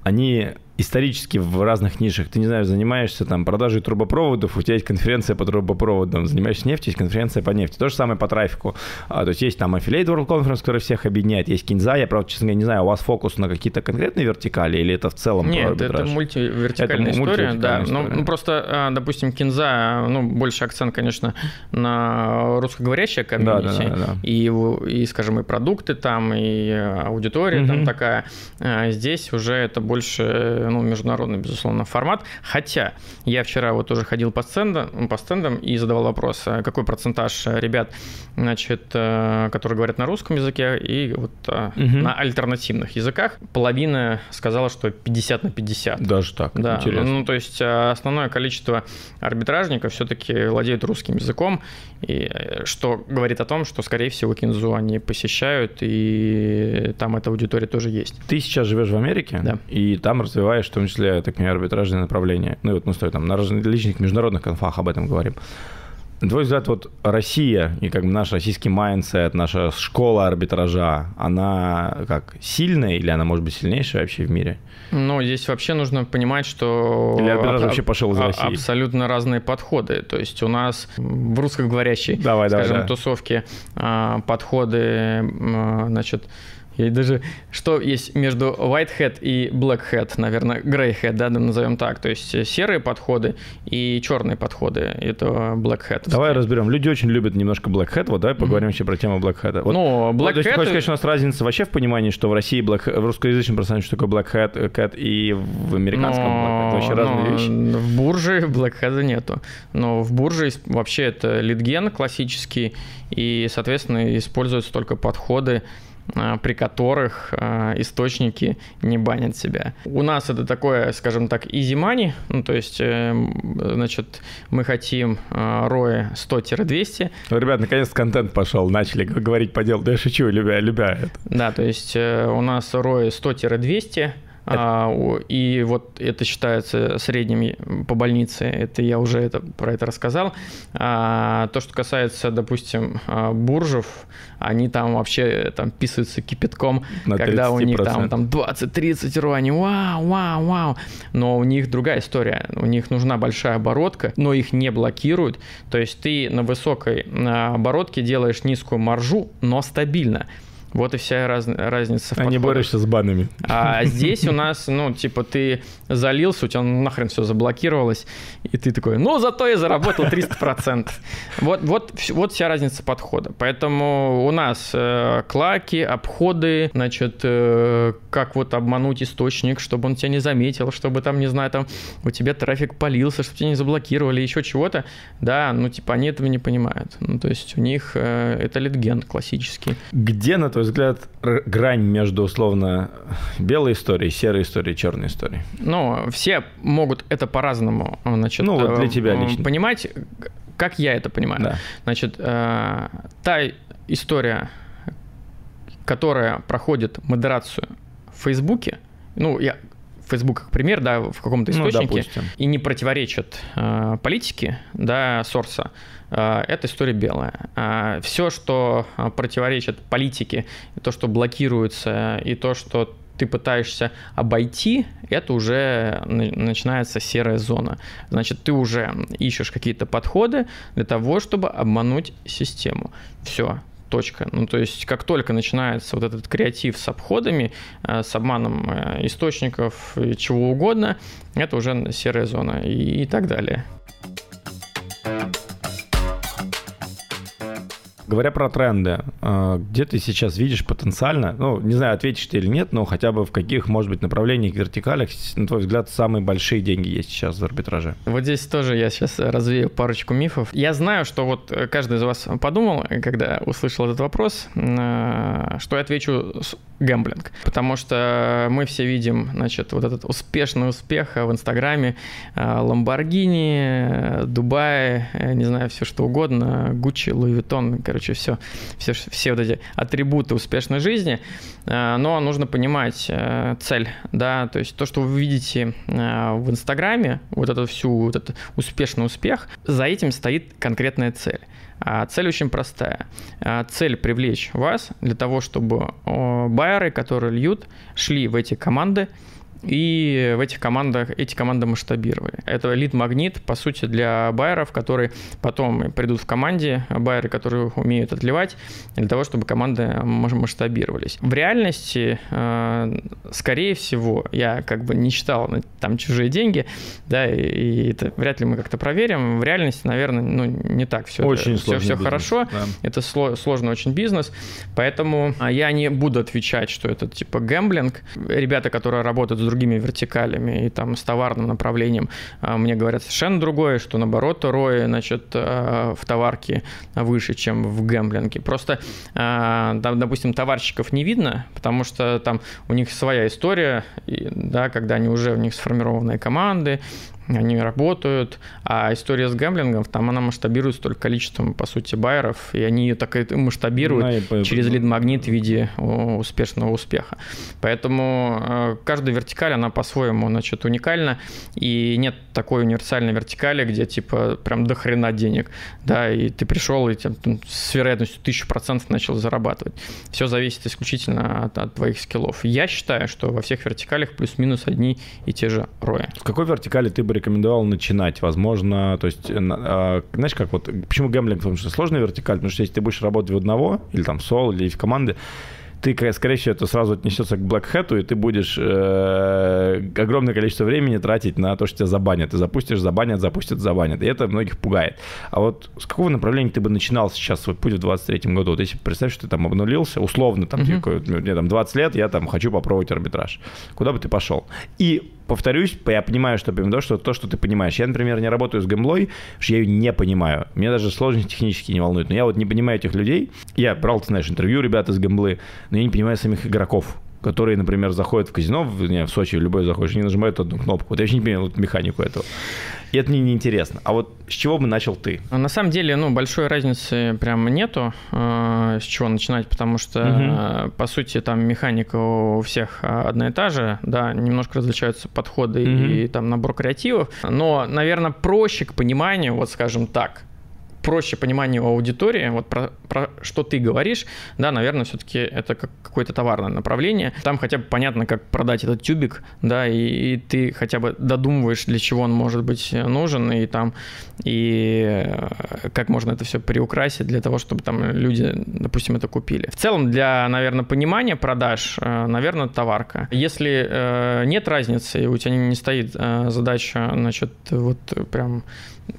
Они исторически в разных нишах. Ты, не знаю, занимаешься там продажей трубопроводов, у тебя есть конференция по трубопроводам, занимаешься нефтью, есть конференция по нефти. То же самое по трафику. А, то есть есть там Affiliate World Conference, который всех объединяет, есть Кинза. Я, правда, честно говоря, не знаю, у вас фокус на какие-то конкретные вертикали или это в целом Нет, это мультивертикальная это история. Да, история. Ну, ну, просто, а, допустим, Кинза, ну, больше акцент, конечно, на русскоговорящее комьюнити. Да, да, да, да. И, и, скажем, и продукты там, и аудитория угу. там такая. А здесь уже это больше ну, международный, безусловно, формат. Хотя я вчера вот тоже ходил по стендам, по стендам и задавал вопрос, а какой процентаж ребят, значит, э, которые говорят на русском языке и вот угу. на альтернативных языках. Половина сказала, что 50 на 50. Даже так, да. интересно. Ну, то есть э, основное количество арбитражников все-таки владеют русским языком, и что говорит о том, что, скорее всего, Кинзу они посещают, и там эта аудитория тоже есть. Ты сейчас живешь в Америке, да. и там развиваешь развиваешь, в том числе, так понимаю, арбитражные направления. Ну и вот мы стоим там на различных международных конфах об этом говорим. На твой взгляд, вот Россия и как бы наш российский mindset, наша школа арбитража, она как сильная или она может быть сильнейшая вообще в мире? Ну, здесь вообще нужно понимать, что... Или арбитраж вообще пошел из России? Абсолютно разные подходы. То есть у нас в русскоговорящей, давай, скажем, давай, да. тусовке а, подходы, значит, и даже что есть между white hat и black hat, наверное, grey hat, да, назовем так. То есть серые подходы и черные подходы. Это black hat. Давай разберем. Люди очень любят немножко black hat. Вот давай поговорим mm-hmm. еще про тему black hat. Вот, ну, black вот, hat... Хочешь сказать, что у нас разница вообще в понимании, что в России black, в русскоязычном пространстве, что такое black hat, hat и в американском но, black hat? Это вообще разные вещи. В бурже black hat нету. Но в бурже вообще это литген классический, и, соответственно, используются только подходы при которых а, источники не банят себя. У нас это такое, скажем так, easy money, ну, то есть, эм, значит, мы хотим ROI 100-200. Ну, ребят, наконец контент пошел, начали говорить по делу, да я шучу, любя, любя это. Да, то есть э, у нас ROI 100-200, А, и вот это считается средним по больнице. Это я уже это, про это рассказал. А, то, что касается, допустим, а, буржев, они там вообще там писаются кипятком, На когда у них там, там 20-30 ро, они вау, вау, вау. Но у них другая история. У них нужна большая оборотка, но их не блокируют. То есть ты на высокой оборотке делаешь низкую маржу, но стабильно. Вот и вся раз, разница в А не борешься с банами. А здесь у нас, ну, типа, ты залился, у тебя нахрен все заблокировалось, и ты такой, ну, зато я заработал 300%. Вот, вот, вот вся разница подхода. Поэтому у нас э, клаки, обходы, значит, э, как вот обмануть источник, чтобы он тебя не заметил, чтобы там, не знаю, там у тебя трафик полился, чтобы тебя не заблокировали, еще чего-то. Да, ну, типа, они этого не понимают. Ну, то есть у них э, это литген классический. Где, на твой взгляд, грань между условно белой историей, серой историей, черной историей? Ну, все могут это по-разному, значит, ну, вот для тебя э, лично. понимать, как я это понимаю. Да. Значит, э, та история, которая проходит модерацию в Фейсбуке, ну, я Facebook как пример, да, в каком-то ну, источнике, ну, и не противоречит э, политике, да, сорса, это история белая. Э, все, что э, противоречит политике, то, что блокируется, и то, что ты пытаешься обойти, это уже начинается серая зона. Значит, ты уже ищешь какие-то подходы для того, чтобы обмануть систему. Все, точка. Ну, то есть, как только начинается вот этот креатив с обходами, с обманом источников и чего угодно, это уже серая зона и, и так далее. Говоря про тренды, а, где ты сейчас видишь потенциально, ну, не знаю, ответишь ты или нет, но хотя бы в каких, может быть, направлениях, вертикалях, на твой взгляд, самые большие деньги есть сейчас в арбитраже? Вот здесь тоже я сейчас развею парочку мифов. Я знаю, что вот каждый из вас подумал, когда услышал этот вопрос, а, что я отвечу гэмблинг, потому что мы все видим, значит, вот этот успешный успех в Инстаграме, Ламборгини, Дубай, не знаю, все что угодно, Gucci, Louis Vuitton, короче, все, все, все вот эти атрибуты успешной жизни, э, но нужно понимать э, цель, да, то есть то, что вы видите э, в Инстаграме, вот эту всю, вот этот успешный успех, за этим стоит конкретная цель. А цель очень простая. Цель привлечь вас для того, чтобы байеры, которые льют, шли в эти команды, и в этих командах, эти команды масштабировали. Это лид-магнит, по сути, для байеров, которые потом придут в команде, байеры, которые умеют отливать, для того, чтобы команды масштабировались. В реальности, э, скорее всего, я как бы не читал там чужие деньги, да, и это вряд ли мы как-то проверим. В реальности, наверное, ну, не так все. Очень это, все, все хорошо. Да. Это сложный очень бизнес, поэтому а, я не буду отвечать, что это типа гэмблинг. Ребята, которые работают с другими вертикалями и там с товарным направлением, а, мне говорят совершенно другое, что наоборот рои, значит, а, в товарке выше, чем в гэмблинге. Просто, а, допустим, товарщиков не видно, потому что там у них своя история, да, когда они уже, у них сформированные команды, они работают, а история с гэмблингом, там она масштабируется только количеством, по сути, байеров, и они ее так и масштабируют ну, через лид-магнит в виде успешного успеха. Поэтому э, каждая вертикаль, она по-своему, значит, уникальна, и нет такой универсальной вертикали, где, типа, прям до хрена денег, да, и ты пришел и там, с вероятностью тысячу процентов начал зарабатывать. Все зависит исключительно от, от твоих скиллов. Я считаю, что во всех вертикалях плюс-минус одни и те же рои. В какой вертикали ты бы рекомендовал начинать? Возможно, то есть, а, знаешь, как вот, почему гэмблинг, потому что сложная вертикаль, потому что если ты будешь работать в одного, или там в соло, или в команде, ты, скорее всего, это сразу отнесется к Black Hat, и ты будешь э, огромное количество времени тратить на то, что тебя забанят. Ты запустишь, забанят, запустят, забанят. И это многих пугает. А вот с какого направления ты бы начинал сейчас свой путь в 23 году? Вот если представь, что ты там обнулился, условно, там, uh-huh. типа, мне там 20 лет, я там хочу попробовать арбитраж. Куда бы ты пошел? И повторюсь, я понимаю, что именно что то, что ты понимаешь. Я, например, не работаю с гэмблой, что я ее не понимаю. Меня даже сложности технически не волнуют. Но я вот не понимаю этих людей. Я брал, ты знаешь, интервью ребят из гэмблы, но я не понимаю самих игроков которые, например, заходят в казино, в, не, в Сочи, в любой заходишь, они нажимают одну кнопку. Вот я вообще не понимаю вот механику этого. И это мне не интересно. А вот с чего бы начал ты? На самом деле, ну, большой разницы прям нету, э, с чего начинать, потому что, угу. э, по сути, там механика у всех одна и та же, да, немножко различаются подходы угу. и там набор креативов, но, наверное, проще к пониманию, вот скажем так, проще пониманию аудитории, вот про, про что ты говоришь, да, наверное, все-таки это как какое-то товарное направление. Там хотя бы понятно, как продать этот тюбик, да, и, и ты хотя бы додумываешь, для чего он может быть нужен, и там, и э, как можно это все приукрасить для того, чтобы там люди, допустим, это купили. В целом, для, наверное, понимания продаж, э, наверное, товарка. Если э, нет разницы, и у тебя не стоит задача, значит, вот прям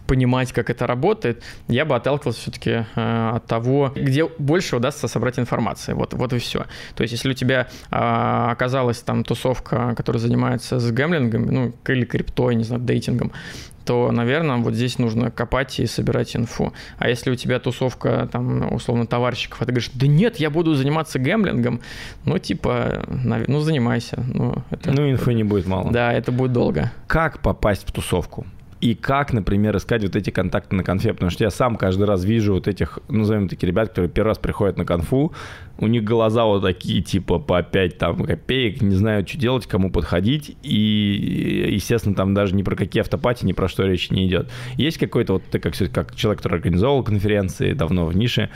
понимать, как это работает, я бы отталкивался все-таки э, от того, где больше удастся собрать информации. Вот, вот и все. То есть, если у тебя э, оказалась там тусовка, которая занимается с гэмблингом, ну, или криптой, не знаю, дейтингом, то, наверное, вот здесь нужно копать и собирать инфу. А если у тебя тусовка, там, условно, товарищиков, а ты говоришь, да нет, я буду заниматься гэмблингом, ну, типа, ну, занимайся. Ну, это, ну инфы не будет мало. Да, это будет долго. Как попасть в тусовку? И как, например, искать вот эти контакты на конфе, потому что я сам каждый раз вижу вот этих, назовем такие ребят, которые первый раз приходят на конфу, у них глаза вот такие, типа, по 5 там копеек, не знают, что делать, кому подходить, и, естественно, там даже ни про какие автопати, ни про что речь не идет. Есть какой-то вот, ты как, как человек, который организовал конференции давно в нише,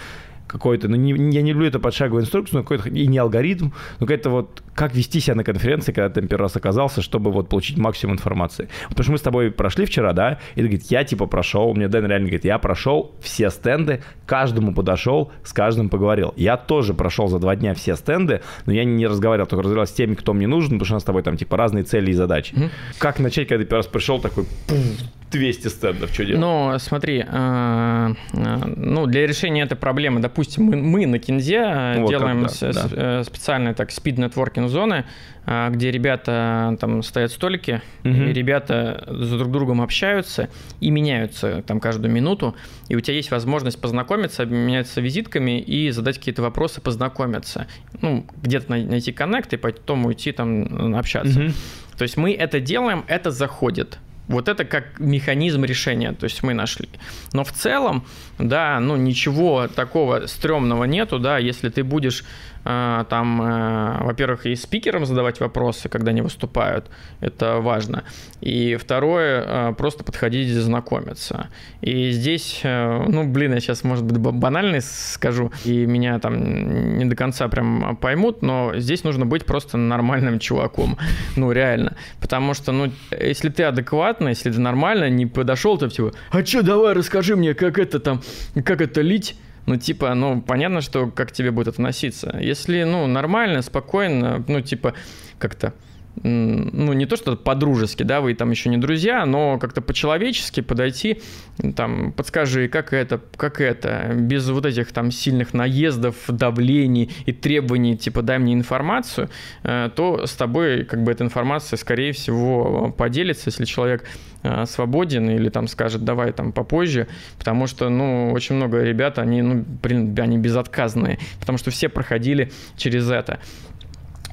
какой-то, ну, не, я не люблю это подшаговую инструкцию, но какой-то, и не алгоритм, но какая-то вот, как вести себя на конференции, когда ты первый раз оказался, чтобы вот получить максимум информации. Потому что мы с тобой прошли вчера, да, и ты говорит, я типа прошел, мне Дэн реально говорит, я прошел все стенды, каждому подошел, с каждым поговорил. Я тоже прошел за два дня все стенды, но я не разговаривал, только разговаривал с теми, кто мне нужен, потому что у нас с тобой там типа разные цели и задачи. Mm-hmm. Как начать, когда ты первый раз пришел, такой, 200 стендов, что делать? Ну, смотри, э, э, ну, для решения этой проблемы, допустим, мы, мы на Кинзе э, вот делаем как, да, с, да. специальные так speed networking зоны, где ребята там стоят столики, угу. и ребята с друг другом общаются и меняются там каждую минуту, и у тебя есть возможность познакомиться, обменяться визитками и задать какие-то вопросы, познакомиться. Ну, где-то найти коннект и потом уйти там общаться. Угу. То есть мы это делаем, это заходит. Вот это как механизм решения, то есть мы нашли. Но в целом, да, ну ничего такого стрёмного нету, да, если ты будешь там, э, во-первых, и спикерам задавать вопросы, когда они выступают, это важно. И второе, э, просто подходить и знакомиться. И здесь, э, ну, блин, я сейчас, может быть, банальный скажу, и меня там не до конца прям поймут, но здесь нужно быть просто нормальным чуваком. [laughs] Ну, реально. Потому что, ну, если ты адекватный, если ты нормально, не подошел, то типа, а что, давай расскажи мне, как это там, как это лить, ну, типа, ну, понятно, что как тебе будет относиться. Если, ну, нормально, спокойно, ну, типа, как-то ну, не то, что по-дружески, да, вы там еще не друзья, но как-то по-человечески подойти, там, подскажи, как это, как это, без вот этих там сильных наездов, давлений и требований, типа, дай мне информацию, э, то с тобой, как бы, эта информация, скорее всего, поделится, если человек э, свободен или там скажет, давай там попозже, потому что, ну, очень много ребят, они, ну, блин, они безотказные, потому что все проходили через это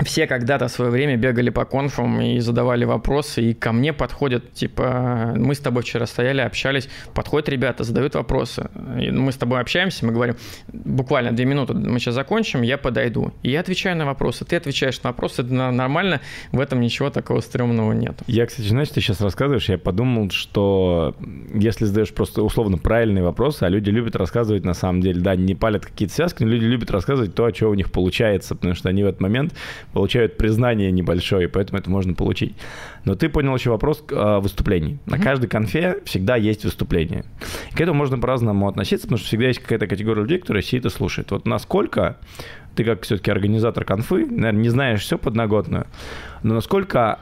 все когда-то в свое время бегали по конфам и задавали вопросы, и ко мне подходят, типа, мы с тобой вчера стояли, общались, подходят ребята, задают вопросы. И мы с тобой общаемся, мы говорим, буквально две минуты, мы сейчас закончим, я подойду. И я отвечаю на вопросы, ты отвечаешь на вопросы, это нормально, в этом ничего такого стрёмного нет. Я, кстати, знаешь, ты сейчас рассказываешь, я подумал, что если задаешь просто условно правильные вопросы, а люди любят рассказывать на самом деле, да, не палят какие-то связки, но люди любят рассказывать то, что у них получается, потому что они в этот момент получают признание небольшое, поэтому это можно получить. Но ты понял еще вопрос э, выступлений. На mm-hmm. каждой конфе всегда есть выступление. И к этому можно по-разному относиться, потому что всегда есть какая-то категория людей, которые сидит и слушает. Вот насколько ты как все-таки организатор конфы, наверное, не знаешь все подноготную, но насколько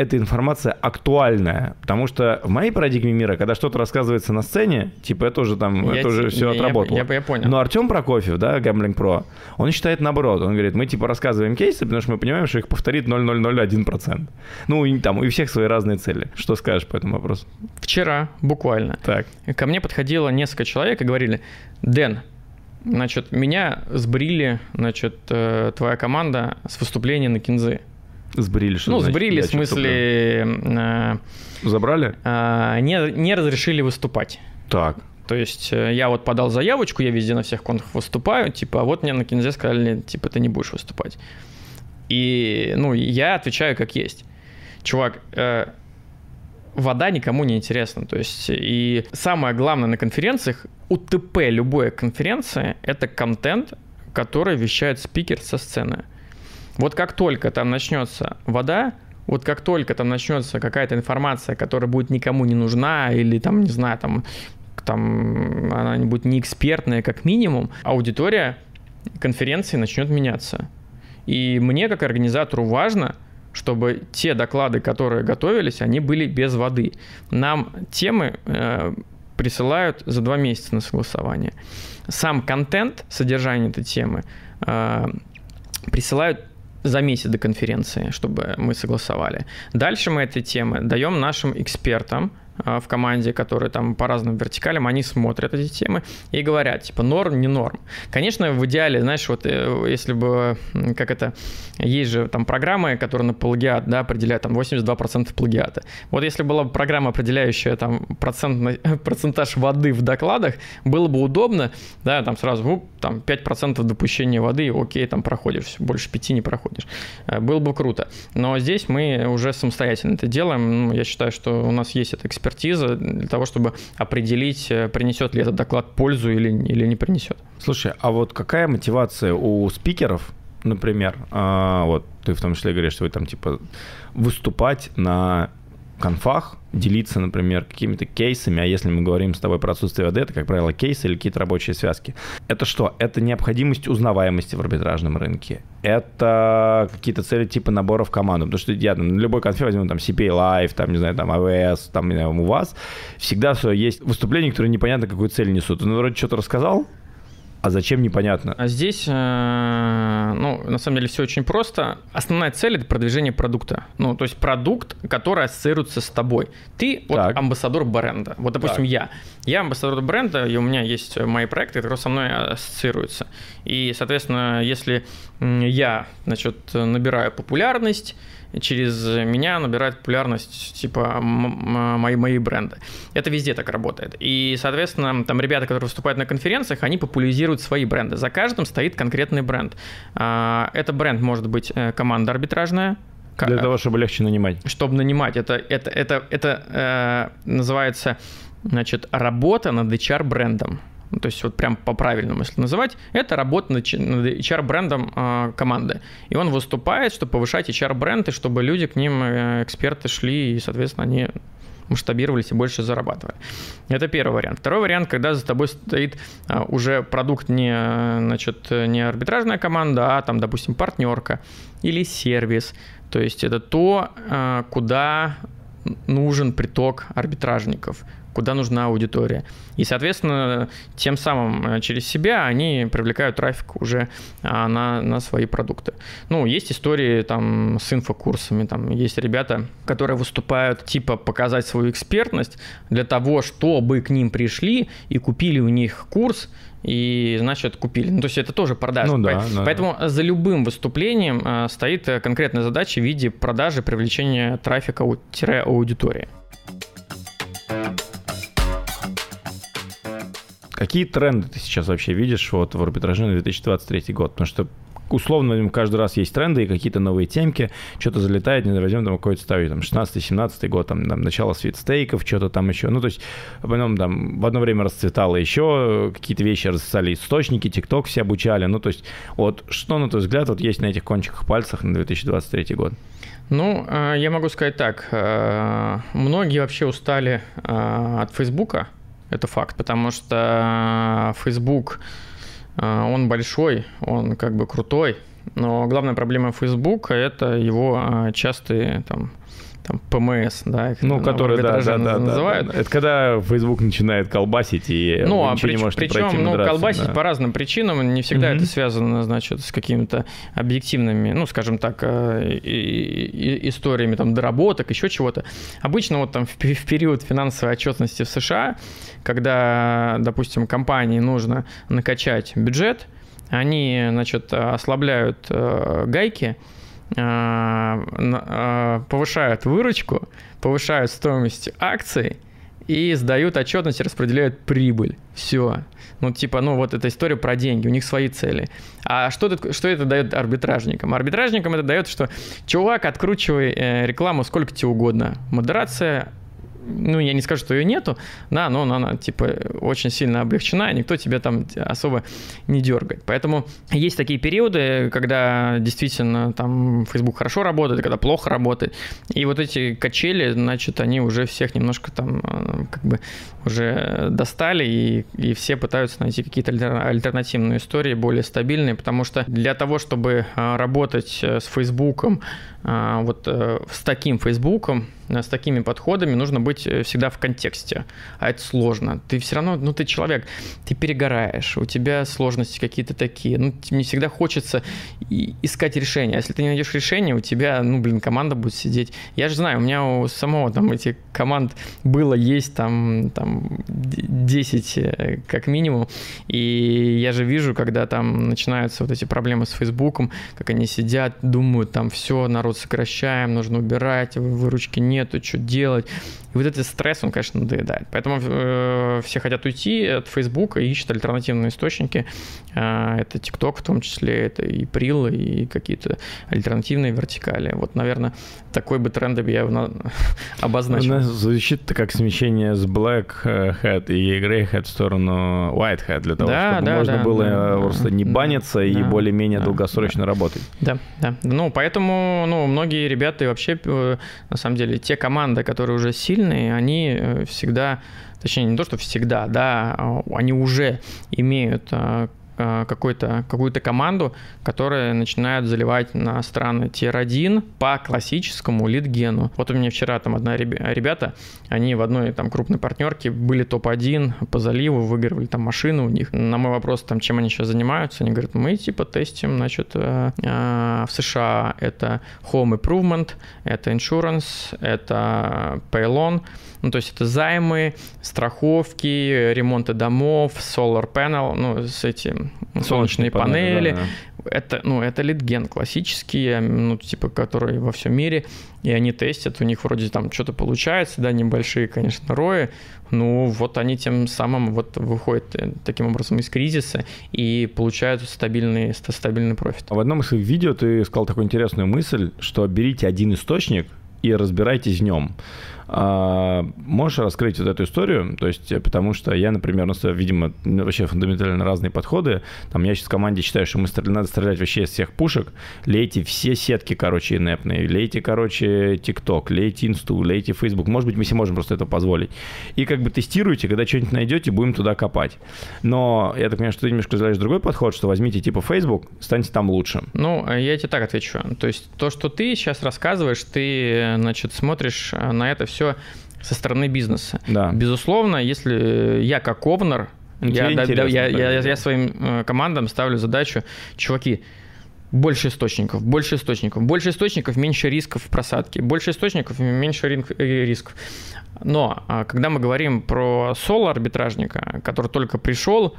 эта информация актуальная. Потому что в моей парадигме мира, когда что-то рассказывается на сцене, типа это уже там, я это уже все я, отработало. Я, я, я понял. Но Артем Прокофьев, да, Gambling Pro, он считает наоборот. Он говорит, мы типа рассказываем кейсы, потому что мы понимаем, что их повторит 0,001%. Ну, и там, у всех свои разные цели. Что скажешь по этому вопросу? Вчера, буквально. Так. Ко мне подходило несколько человек и говорили, Дэн, Значит, меня сбрили, значит, э, твоя команда с выступления на кинзы. Сбрили, что Ну, значит? сбрили, в смысле, э, Забрали? э, не, не разрешили выступать. Так. То есть э, я вот подал заявочку, я везде на всех конкурсах выступаю, типа, а вот мне на кинзе сказали, типа, ты не будешь выступать. И, ну, я отвечаю как есть. Чувак, э, вода никому не интересна. То есть, и самое главное на конференциях, УТП любой конференции, это контент, который вещает спикер со сцены. Вот как только там начнется вода, вот как только там начнется какая-то информация, которая будет никому не нужна, или там, не знаю, там, там она будет не экспертная, как минимум, аудитория конференции начнет меняться. И мне, как организатору, важно, чтобы те доклады, которые готовились, они были без воды. Нам темы э, присылают за два месяца на согласование. Сам контент, содержание этой темы э, присылают за месяц до конференции, чтобы мы согласовали. Дальше мы этой темы даем нашим экспертам, в команде, которые там по разным вертикалям, они смотрят эти темы и говорят, типа, норм, не норм. Конечно, в идеале, знаешь, вот э, если бы, как это, есть же там программы, которые на плагиат, да, определяют там 82% плагиата. Вот если была бы программа, определяющая там процент, [laughs] процентаж воды в докладах, было бы удобно, да, там сразу, ну, там 5% допущения воды, окей, там проходишь, больше 5 не проходишь. Э, было бы круто. Но здесь мы уже самостоятельно это делаем. Ну, я считаю, что у нас есть эта экспертиза, экспертиза для того, чтобы определить, э, принесет ли этот доклад пользу или, или не принесет. Слушай, а вот какая мотивация у спикеров, например, а, вот ты в том числе говоришь, что вы там типа выступать на конфах, делиться, например, какими-то кейсами, а если мы говорим с тобой про отсутствие воды, это, как правило, кейсы или какие-то рабочие связки. Это что? Это необходимость узнаваемости в арбитражном рынке. Это какие-то цели типа набора в команду. Потому что я на любой конфе возьму там CPA Live, там, не знаю, там AWS, там, не знаю, у вас, всегда есть выступления, которые непонятно какую цель несут. Ну, вроде что-то рассказал, а зачем непонятно? А здесь, э, ну, на самом деле все очень просто. Основная цель это продвижение продукта. Ну, то есть продукт, который ассоциируется с тобой. Ты вот так. амбассадор бренда. Вот, допустим, так. я. Я амбассадор бренда, и у меня есть мои проекты, которые со мной ассоциируются. И, соответственно, если я, значит, набираю популярность, через меня набирает популярность типа мои, мои бренды. Это везде так работает. И, соответственно, там ребята, которые выступают на конференциях, они популяризируют свои бренды. За каждым стоит конкретный бренд. А, это бренд может быть э, команда арбитражная, для того, чтобы легче нанимать. Чтобы нанимать. Это, это, это, это э, называется значит, работа над HR-брендом. Ну, то есть вот прям по-правильному, если называть, это работа над HR-брендом э, команды. И он выступает, чтобы повышать HR-бренд, и чтобы люди к ним, э, эксперты, шли, и, соответственно, они масштабировались и больше зарабатывали. Это первый вариант. Второй вариант, когда за тобой стоит а, уже продукт не, значит, не арбитражная команда, а там, допустим, партнерка или сервис. То есть это то, а, куда нужен приток арбитражников куда нужна аудитория. И, соответственно, тем самым э, через себя они привлекают трафик уже а, на, на свои продукты. Ну, есть истории там с инфокурсами, там есть ребята, которые выступают типа показать свою экспертность для того, чтобы к ним пришли и купили у них курс, и, значит, купили. Ну, то есть это тоже продажа. Ну, да, Поэтому да. за любым выступлением э, стоит э, конкретная задача в виде продажи, привлечения трафика-аудитории. Какие тренды ты сейчас вообще видишь вот в арбитраже на 2023 год? Потому что условно каждый раз есть тренды и какие-то новые темки, что-то залетает, не возьмем там какой-то ставить, там 16-17 год, там, там начало свитстейков, что-то там еще, ну то есть потом там в одно время расцветало еще, какие-то вещи расцветали, источники, ТикТок все обучали, ну то есть вот что на твой взгляд вот есть на этих кончиках пальцах на 2023 год? Ну, э, я могу сказать так, э, многие вообще устали э, от Фейсбука, это факт, потому что Facebook, э, он большой, он как бы крутой, но главная проблема Facebook – это его э, частые там, там, ПМС, да, их ну, которые, да, да, да, называют. Да, да. Это когда Facebook начинает колбасить и ну, а прич, не можете причем, ну, колбасить да. по разным причинам, не всегда Мгм. это связано, значит, с какими-то объективными, ну, скажем так, э, и- и- историями там доработок, еще чего-то. Обычно вот там в, в период финансовой отчетности в США, когда, допустим, компании нужно накачать бюджет, они, значит, ослабляют э, гайки, э, э, повышают выручку, повышают стоимость акций и сдают отчетность распределяют прибыль. Все. Ну, типа, ну, вот эта история про деньги, у них свои цели. А что это, что это дает арбитражникам? Арбитражникам это дает, что чувак, откручивай э, рекламу сколько тебе угодно. Модерация ну, я не скажу, что ее нету, да, но она, типа, очень сильно облегчена, и никто тебя там особо не дергает. Поэтому есть такие периоды, когда действительно там Facebook хорошо работает, когда плохо работает, и вот эти качели, значит, они уже всех немножко там э, как бы уже достали, и, и все пытаются найти какие-то альтер- альтернативные истории, более стабильные, потому что для того, чтобы э, работать э, с Фейсбуком, а, вот э, с таким Фейсбуком, э, с такими подходами нужно быть э, всегда в контексте. А это сложно. Ты все равно, ну ты человек, ты перегораешь, у тебя сложности какие-то такие. Ну, не всегда хочется искать решение. А если ты не найдешь решение, у тебя, ну, блин, команда будет сидеть. Я же знаю, у меня у самого там этих команд было, есть там, там д- 10 э, как минимум. И я же вижу, когда там начинаются вот эти проблемы с Фейсбуком, как они сидят, думают, там все, народ сокращаем, нужно убирать, выручки нету, что делать. И вот этот стресс, он, конечно, надоедает. Поэтому э, все хотят уйти от Фейсбука и ищут альтернативные источники. Э, это TikTok в том числе, это и Pril, и какие-то альтернативные вертикали. Вот, наверное, такой бы тренд я на- [laughs] обозначил. нас звучит как смещение с Black Hat и Grey Hat в сторону White Hat для того, Да, чтобы да, можно да, было да, э, просто не да, баниться и да, более-менее да, долгосрочно работать. Да, да. Ну, поэтому, ну, многие ребята и вообще, э, на самом деле, те команды, которые уже сильные, они э, всегда, точнее, не то, что всегда, да, а, они уже имеют э, какую-то команду, которая начинает заливать на страны Tier-1 по классическому лид-гену. Вот у меня вчера там одна ребя- ребята, они в одной там крупной партнерке были топ-1 по заливу, выигрывали там машину у них. На мой вопрос, там, чем они сейчас занимаются, они говорят, мы типа тестим, значит, э, э, в США это Home Improvement, это Insurance, это Paylon, ну, то есть это займы, страховки, ремонты домов, solar panel, ну, с эти солнечные панели. да, да. Это, ну, это литген классический, ну, типа, который во всем мире, и они тестят, у них вроде там что-то получается, да, небольшие, конечно, рои, ну, вот они тем самым вот выходят э, таким образом из кризиса и получают стабильный, ста- стабильный профит. В одном из видео ты сказал такую интересную мысль, что берите один источник и разбирайтесь в нем. А, можешь раскрыть вот эту историю? То есть, э, потому что я, например, у нас, э, видимо, ну, вообще фундаментально разные подходы. Там я сейчас в команде считаю, что мы стреля- надо стрелять вообще из всех пушек. Лейте все сетки, короче, инепные. Лейте, короче, ТикТок, лейте Инсту, лейте Facebook. Может быть, мы себе можем просто это позволить. И как бы тестируйте, когда что-нибудь найдете, будем туда копать. Но я так понимаю, что ты немножко разделяешь другой подход, что возьмите типа Facebook, станьте там лучше. Ну, э, я тебе так отвечу. То есть то, что ты сейчас рассказываешь, ты, э, значит, смотришь на это все со стороны бизнеса. Да. Безусловно, если я как овнер, я, да- да- я- я- я своим э, командам ставлю задачу, чуваки, больше источников, больше источников, больше источников, меньше рисков в просадке, больше источников, меньше э, рисков. Но а, когда мы говорим про соло-арбитражника, который только пришел,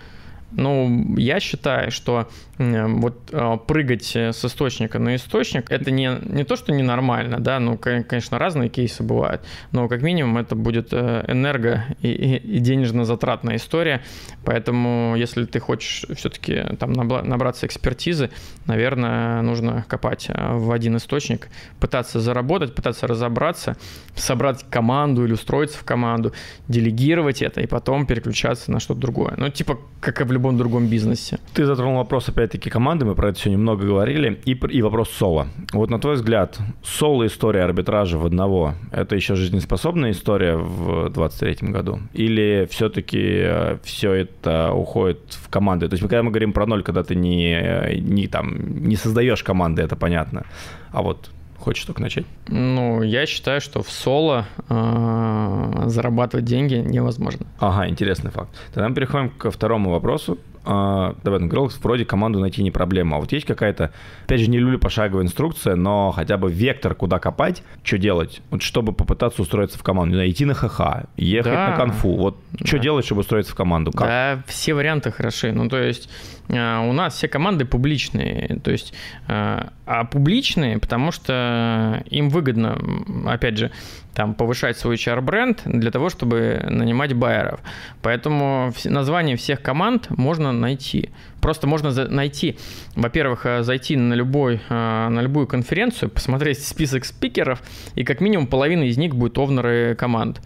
ну, я считаю, что вот э, прыгать с источника на источник, это не, не то, что ненормально, да, ну, кон- конечно, разные кейсы бывают, но как минимум это будет э, энерго и, и- денежно-затратная история, поэтому если ты хочешь все-таки там набраться экспертизы, наверное, нужно копать э, в один источник, пытаться заработать, пытаться разобраться, собрать команду или устроиться в команду, делегировать это и потом переключаться на что-то другое. Ну, типа, как и в любом другом бизнесе. Ты затронул вопрос, опять-таки, команды, мы про это сегодня много говорили, и, и вопрос соло. Вот на твой взгляд, соло история арбитража в одного, это еще жизнеспособная история в 23 году? Или все-таки все это уходит в команды? То есть, когда мы говорим про ноль, когда ты не, не, там, не создаешь команды, это понятно, а вот хочешь только начать? Ну, я считаю, что в соло э, зарабатывать деньги невозможно. Ага, интересный факт. Тогда мы переходим ко второму вопросу э, Development Girls вроде команду найти не проблема. А вот есть какая-то, опять же, не люблю пошаговая инструкция, но хотя бы вектор, куда копать, что делать, вот чтобы попытаться устроиться в команду. Не знаю, идти на ХХ, ехать да. на конфу. Вот да. что делать, чтобы устроиться в команду? Как? Да, все варианты хороши. Ну, то есть э, у нас все команды публичные. То есть, э, а публичные, потому что им выгодно, опять же, там, повышать свой HR-бренд для того, чтобы нанимать байеров. Поэтому название всех команд можно найти. Просто можно найти, во-первых, э, зайти на, любой, э, на любую конференцию, посмотреть список спикеров, и как минимум половина из них будет овнеры команд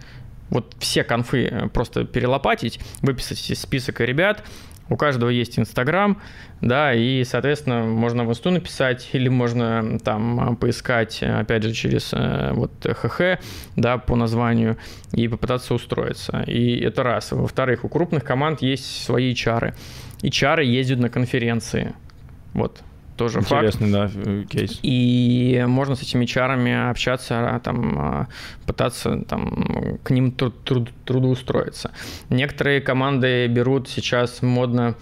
вот все конфы э, просто перелопатить, выписать список ребят, у каждого есть Инстаграм, да, и, соответственно, можно в инсту написать, или можно там поискать, опять же, через э, вот ХХ, да, по названию, и попытаться устроиться. И это раз. Во-вторых, у крупных команд есть свои чары. И чары ездят на конференции. Вот, тоже Интересный, факт. да, э, кейс. И можно с этими чарами общаться, а, там, а, пытаться там, к ним труд, труд, трудоустроиться. Некоторые команды берут сейчас модно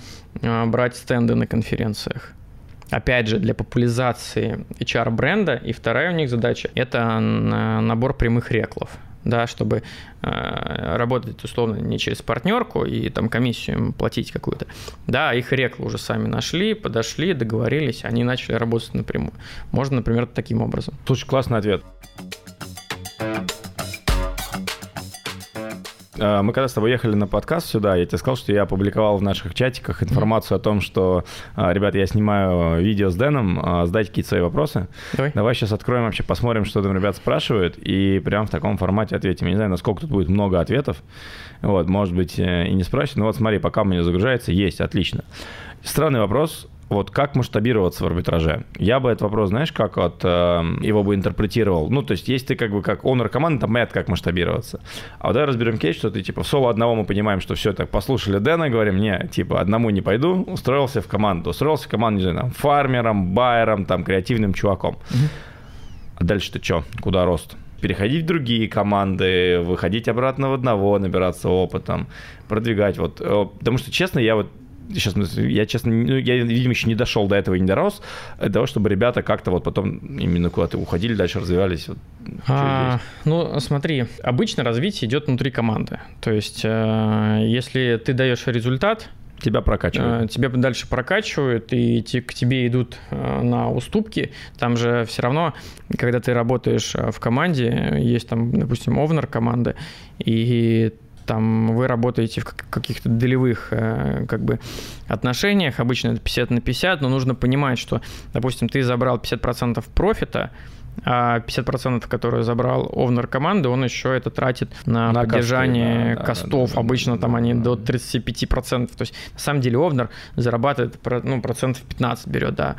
а, брать стенды на конференциях. Опять же, для популяризации HR-бренда. И вторая у них задача – это набор прямых реклов да, чтобы э, работать условно не через партнерку и там комиссию им платить какую-то. Да, их реклу уже сами нашли, подошли, договорились, они начали работать напрямую. Можно, например, таким образом. Слушай, классный ответ. А, мы когда с тобой ехали на подкаст сюда, я тебе сказал, что я опубликовал в наших чатиках информацию о том, что, а, ребят, я снимаю видео с Дэном, а, задайте какие-то свои вопросы. Давай. Давай сейчас откроем вообще, посмотрим, что там ребят спрашивают, и прям в таком формате ответим. Я не знаю, насколько тут будет много ответов, вот, может быть, э, и не спрашивают, но вот смотри, пока у меня загружается, есть, отлично. Странный вопрос, вот как масштабироваться в арбитраже? Я бы этот вопрос, знаешь, как вот э, его бы интерпретировал. Ну, то есть, есть ты как бы как онор команды, там понятно, как масштабироваться. А вот давай разберем кейс, что ты типа в соло одного мы понимаем, что все, так послушали Дэна, говорим, не, типа одному не пойду, устроился в команду. Устроился в команду, не знаю, там, фармером, байером, там, креативным чуваком. А дальше ты что? Куда рост? переходить в другие команды, выходить обратно в одного, набираться опытом, продвигать. Вот. Э, потому что, честно, я вот сейчас я честно, ну, я, видимо, еще не дошел до этого и не дорос, для того, чтобы ребята как-то вот потом именно куда-то уходили, дальше развивались. Вот, а, ну, смотри, обычно развитие идет внутри команды. То есть, э, если ты даешь результат, тебя прокачивают. Э, тебя дальше прокачивают, и к тебе идут э, на уступки. Там же все равно, когда ты работаешь в команде, есть там, допустим, овнер команды, и там вы работаете в каких-то долевых э, как бы отношениях, обычно это 50 на 50, но нужно понимать, что, допустим, ты забрал 50% профита, а 50%, которые забрал овнер команды, он еще это тратит на, на поддержание косты, да, костов. Да, да, Обычно да, там да, они да. до 35%. То есть на самом деле овнер зарабатывает ну, процентов 15 берет, да.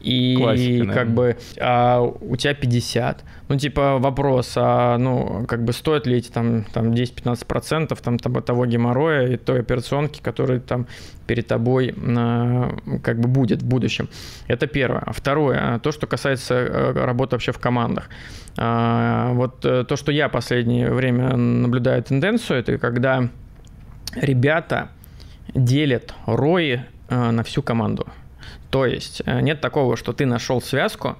И Классика, как бы а у тебя 50 ну, типа, вопрос, а, ну, как бы стоит ли эти там, там 10-15% там, того, того геморроя и той операционки, который там перед тобой а, как бы будет в будущем. Это первое. А второе, то, что касается э, работы вообще в командах. А, вот э, то, что я последнее время наблюдаю тенденцию, это когда ребята делят рои э, на всю команду. То есть нет такого, что ты нашел связку,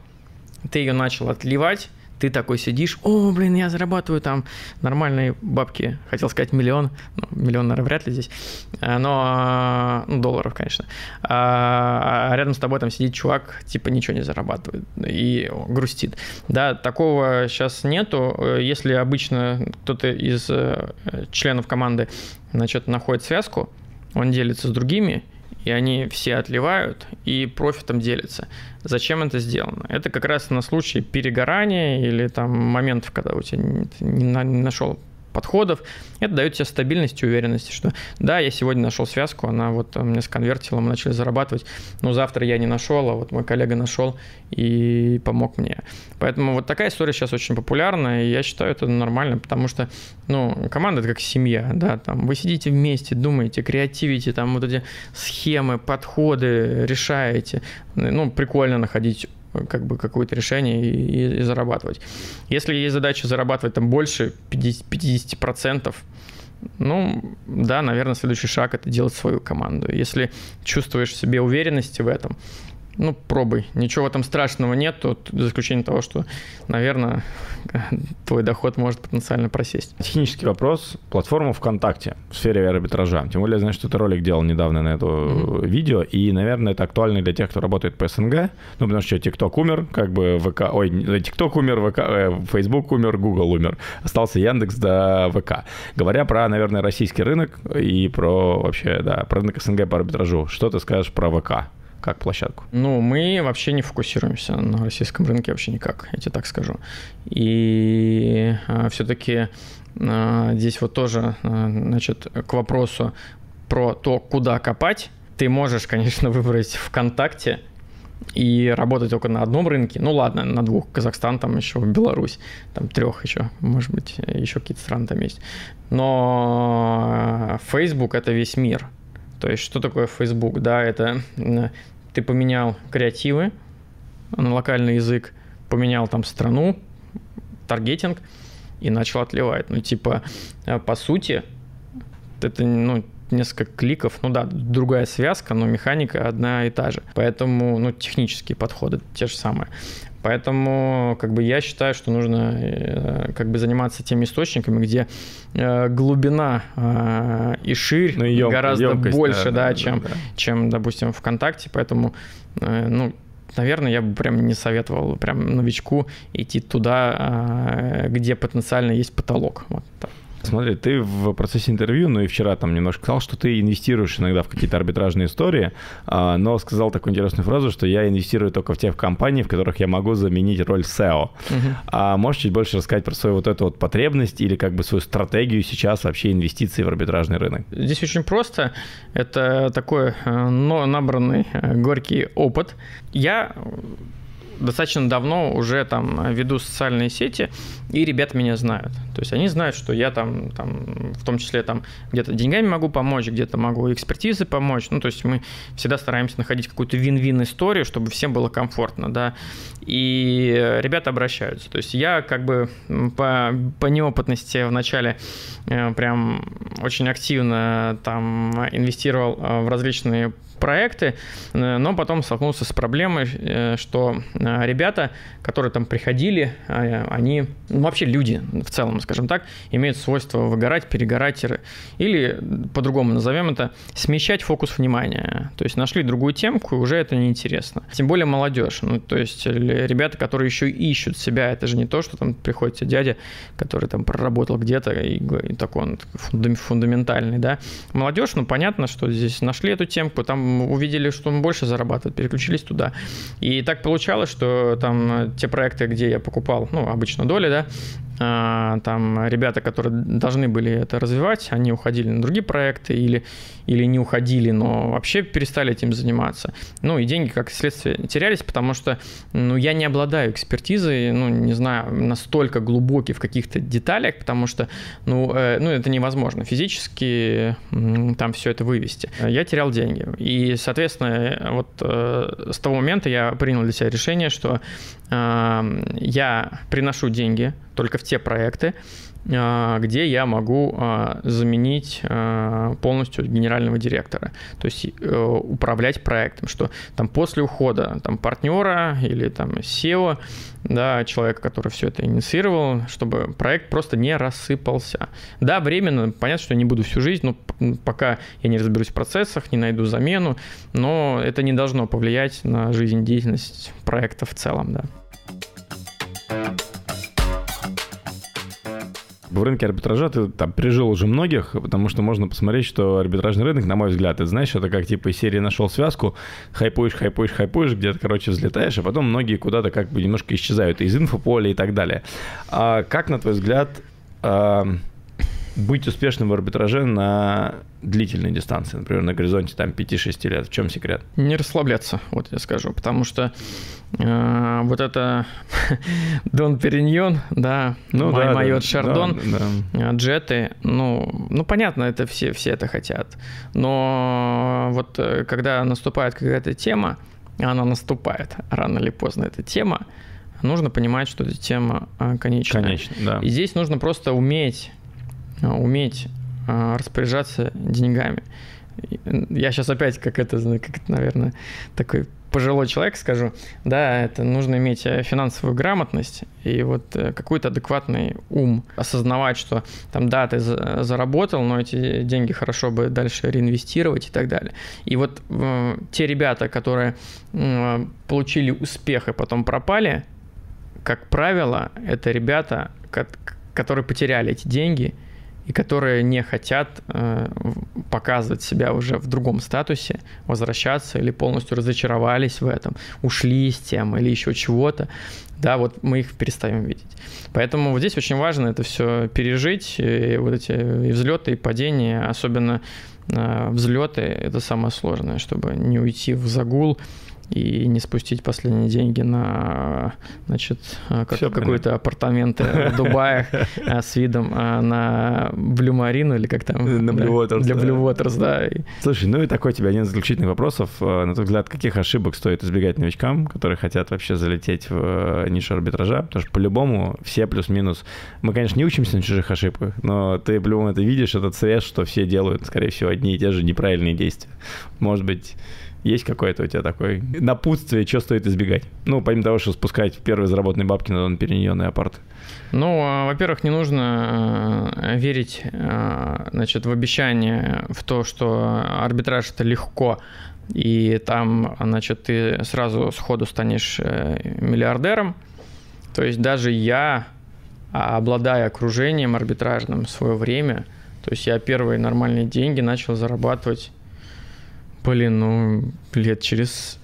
ты ее начал отливать, ты такой сидишь, о, блин, я зарабатываю там нормальные бабки, хотел сказать миллион, ну, миллион, наверное, вряд ли здесь, а, но, ну, долларов, конечно, а, а рядом с тобой там сидит чувак, типа, ничего не зарабатывает и грустит, да, такого сейчас нету, если обычно кто-то из э, членов команды, значит, находит связку, он делится с другими, и они все отливают и профитом делятся. Зачем это сделано? Это как раз на случай перегорания или там моментов, когда у тебя не нашел подходов, это дает тебе стабильность и уверенность, что да, я сегодня нашел связку, она вот мне сконвертила, мы начали зарабатывать, но завтра я не нашел, а вот мой коллега нашел и помог мне. Поэтому вот такая история сейчас очень популярна, и я считаю это нормально, потому что, ну, команда это как семья, да, там вы сидите вместе, думаете, креативите, там вот эти схемы, подходы решаете, ну, прикольно находить как бы какое-то решение и, и, зарабатывать. Если есть задача зарабатывать там больше 50%, 50% ну, да, наверное, следующий шаг – это делать свою команду. Если чувствуешь себе уверенности в этом, ну, пробуй. Ничего в этом страшного нет, тут, за исключением того, что, наверное, [laughs] твой доход может потенциально просесть. Технический вопрос. Платформа ВКонтакте в сфере арбитража. Тем более, знаю, что ты ролик делал недавно на это mm-hmm. видео, и, наверное, это актуально для тех, кто работает по СНГ. Ну, потому что ТикТок умер, как бы ВК... Ой, ТикТок умер, ВК... Э, Фейсбук умер, Google умер. Остался Яндекс до ВК. Говоря про, наверное, российский рынок и про вообще, да, про рынок СНГ по арбитражу, что ты скажешь про ВК? Как площадку? Ну, мы вообще не фокусируемся на российском рынке вообще никак, я тебе так скажу. И а, все-таки а, здесь вот тоже, а, значит, к вопросу про то, куда копать, ты можешь, конечно, [laughs] выбрать ВКонтакте и работать только на одном рынке. Ну ладно, на двух. Казахстан, там еще Беларусь, там трех еще, может быть, еще какие-то страны там есть. Но Facebook это весь мир. То есть, что такое Facebook? Да, это ты поменял креативы на локальный язык, поменял там страну, таргетинг и начал отливать. Ну, типа, э, по сути, это, ну, несколько кликов, ну да, другая связка, но механика одна и та же. Поэтому, ну, технические подходы те же самые. Поэтому как бы я считаю, что нужно э, как бы заниматься теми источниками, где э, глубина э, и ширь ну, ем, гораздо емкость, больше, да, да, да, чем, да. чем, допустим, ВКонтакте. Поэтому, ну, наверное, я бы прям не советовал прям новичку идти туда, где потенциально есть потолок. Вот так. Смотри, ты в процессе интервью, ну и вчера там немножко сказал, что ты инвестируешь иногда в какие-то арбитражные истории, а, но сказал такую интересную фразу, что я инвестирую только в тех компаний, в которых я могу заменить роль SEO. Угу. А можешь чуть больше рассказать про свою вот эту вот потребность или как бы свою стратегию сейчас вообще инвестиций в арбитражный рынок? Здесь очень просто. Это такой э, но набранный э, горький опыт. Я достаточно давно уже там веду социальные сети, и ребята меня знают. То есть они знают, что я там, там в том числе там где-то деньгами могу помочь, где-то могу экспертизы помочь. Ну, то есть мы всегда стараемся находить какую-то вин-вин историю, чтобы всем было комфортно, да. И ребята обращаются. То есть я как бы по, по неопытности вначале э, прям очень активно там инвестировал э, в различные проекты, э, но потом столкнулся с проблемой, э, что э, ребята, которые там приходили, они, ну, вообще люди в целом, скажем так, имеют свойство выгорать, перегорать, или по-другому назовем это, смещать фокус внимания. То есть нашли другую темку, и уже это неинтересно. Тем более молодежь. Ну, то есть ребята, которые еще ищут себя, это же не то, что там приходит дядя, который там проработал где-то, и, и такой он фундаментальный, да. Молодежь, ну, понятно, что здесь нашли эту темку, там увидели, что он больше зарабатывает, переключились туда. И так получалось, что там те проекты, где я покупал, ну, обычно доли, да, там ребята, которые должны были это развивать, они уходили на другие проекты или, или не уходили, но вообще перестали этим заниматься. Ну и деньги, как следствие, терялись, потому что ну, я не обладаю экспертизой, ну не знаю, настолько глубокий в каких-то деталях, потому что ну, э, ну это невозможно физически там все это вывести. Я терял деньги. И, соответственно, вот э, с того момента я принял для себя решение, что э, я приношу деньги только в те проекты, а, где я могу а, заменить а, полностью генерального директора, то есть э, управлять проектом, что там после ухода там партнера или там SEO, да, человека, который все это инициировал, чтобы проект просто не рассыпался. Да, временно, понятно, что я не буду всю жизнь, но пока я не разберусь в процессах, не найду замену, но это не должно повлиять на жизнедеятельность проекта в целом, да. В рынке арбитража ты там пережил уже многих, потому что можно посмотреть, что арбитражный рынок, на мой взгляд, это знаешь, это как типа из серии нашел связку, хайпуешь, хайпуешь, хайпуешь, где-то, короче, взлетаешь, а потом многие куда-то как бы немножко исчезают из инфополя и так далее. А как, на твой взгляд, а, быть успешным в арбитраже на длительной дистанции, например, на горизонте там 5-6 лет? В чем секрет? Не расслабляться, вот я скажу, потому что э, вот это [laughs] Дон Периньон, да, ну, Май да, Майот да, Шардон, да, да. Джеты, ну, ну, понятно, это все, все это хотят, но вот э, когда наступает какая-то тема, она наступает рано или поздно, эта тема, нужно понимать, что эта тема а, конечная. Конечно, да. И здесь нужно просто уметь, уметь а, распоряжаться деньгами. Я сейчас опять, как это, как это, наверное, такой пожилой человек скажу, да, это нужно иметь э, финансовую грамотность и вот э, какой-то адекватный ум, осознавать, что там, да, ты заработал, но эти деньги хорошо бы дальше реинвестировать и так далее. И вот э, те ребята, которые э, получили успех и потом пропали, как правило, это ребята, которые потеряли эти деньги – и которые не хотят э, показывать себя уже в другом статусе, возвращаться или полностью разочаровались в этом, ушли с тем или еще чего-то, да, вот мы их перестаем видеть. Поэтому вот здесь очень важно это все пережить, и вот эти и взлеты, и падения, особенно э, взлеты, это самое сложное, чтобы не уйти в загул, и не спустить последние деньги на, значит, как, какой-то апартаменты в Дубае а, [laughs] с видом а, на Blue Marine или как там? На Blue Waters. Для Blue Waters, да. Слушай, ну и такой тебе один из заключительных вопросов. Э, на твой взгляд, каких ошибок стоит избегать новичкам, которые хотят вообще залететь в э, нишу арбитража? Потому что по-любому все плюс-минус... Мы, конечно, не учимся на чужих ошибках, но ты по-любому это видишь, этот срез, что все делают, скорее всего, одни и те же неправильные действия. Может быть, есть какое-то у тебя такое напутствие, что стоит избегать? Ну, помимо того, что спускать первые заработанные бабки на переньонные апарты. Ну, а, во-первых, не нужно э, верить э, значит, в обещание, в то, что арбитраж это легко, и там, значит, ты сразу сходу станешь э, миллиардером. То есть даже я, обладая окружением арбитражным в свое время, то есть я первые нормальные деньги начал зарабатывать Блин, ну, лет через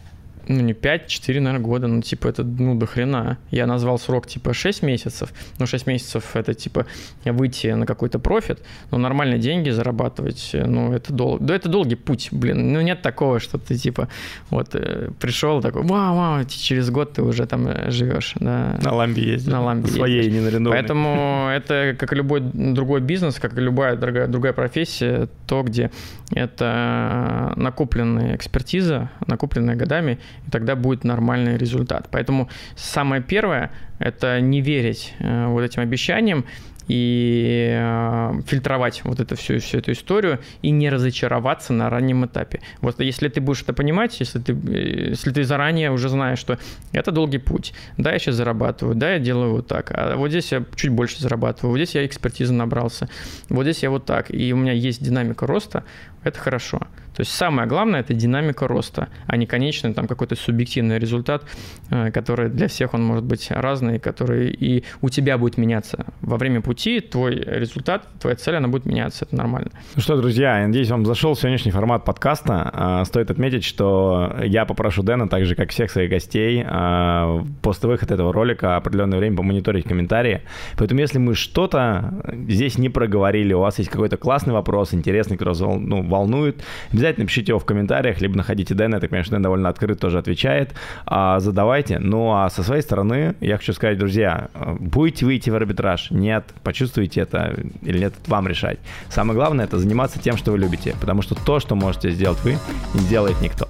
ну, не 5-4, наверное, года, ну, типа, это, ну, до хрена. Я назвал срок, типа, 6 месяцев, ну, 6 месяцев это, типа, выйти на какой-то профит, но нормальные деньги зарабатывать, ну, это, дол... да, это долгий путь, блин, ну, нет такого, что ты, типа, вот, э, пришел такой, вау, вау, через год ты уже там э, живешь, да. На ламбе ездишь. На ламбе Своей, ездишь. не на ренованной. Поэтому [laughs] это, как и любой другой бизнес, как и любая другая, другая профессия, то, где это накопленная экспертиза, накопленная годами, и тогда будет нормальный результат. Поэтому самое первое – это не верить э, вот этим обещаниям и э, фильтровать вот эту всю, всю эту историю и не разочароваться на раннем этапе. Вот если ты будешь это понимать, если ты, э, если ты заранее уже знаешь, что это долгий путь, да, я сейчас зарабатываю, да, я делаю вот так, а вот здесь я чуть больше зарабатываю, вот здесь я экспертизы набрался, вот здесь я вот так, и у меня есть динамика роста, это хорошо. То есть самое главное – это динамика роста, а не конечный там какой-то субъективный результат, э, который для всех он может быть разный, который и у тебя будет меняться. Во время пути твой результат, твоя цель, она будет меняться, это нормально. Ну что, друзья, я надеюсь, вам зашел сегодняшний формат подкаста. А, стоит отметить, что я попрошу Дэна, так же, как всех своих гостей, а, после выхода этого ролика определенное время помониторить комментарии. Поэтому если мы что-то здесь не проговорили, у вас есть какой-то классный вопрос, интересный, который вас ну, волнует, обязательно Обязательно пишите его в комментариях, либо находите Дэна, это, конечно, Дэн довольно открыт, тоже отвечает. А, задавайте. Ну, а со своей стороны, я хочу сказать, друзья, будете выйти в арбитраж? Нет. Почувствуете это или нет, это вам решать. Самое главное, это заниматься тем, что вы любите, потому что то, что можете сделать вы, не сделает никто.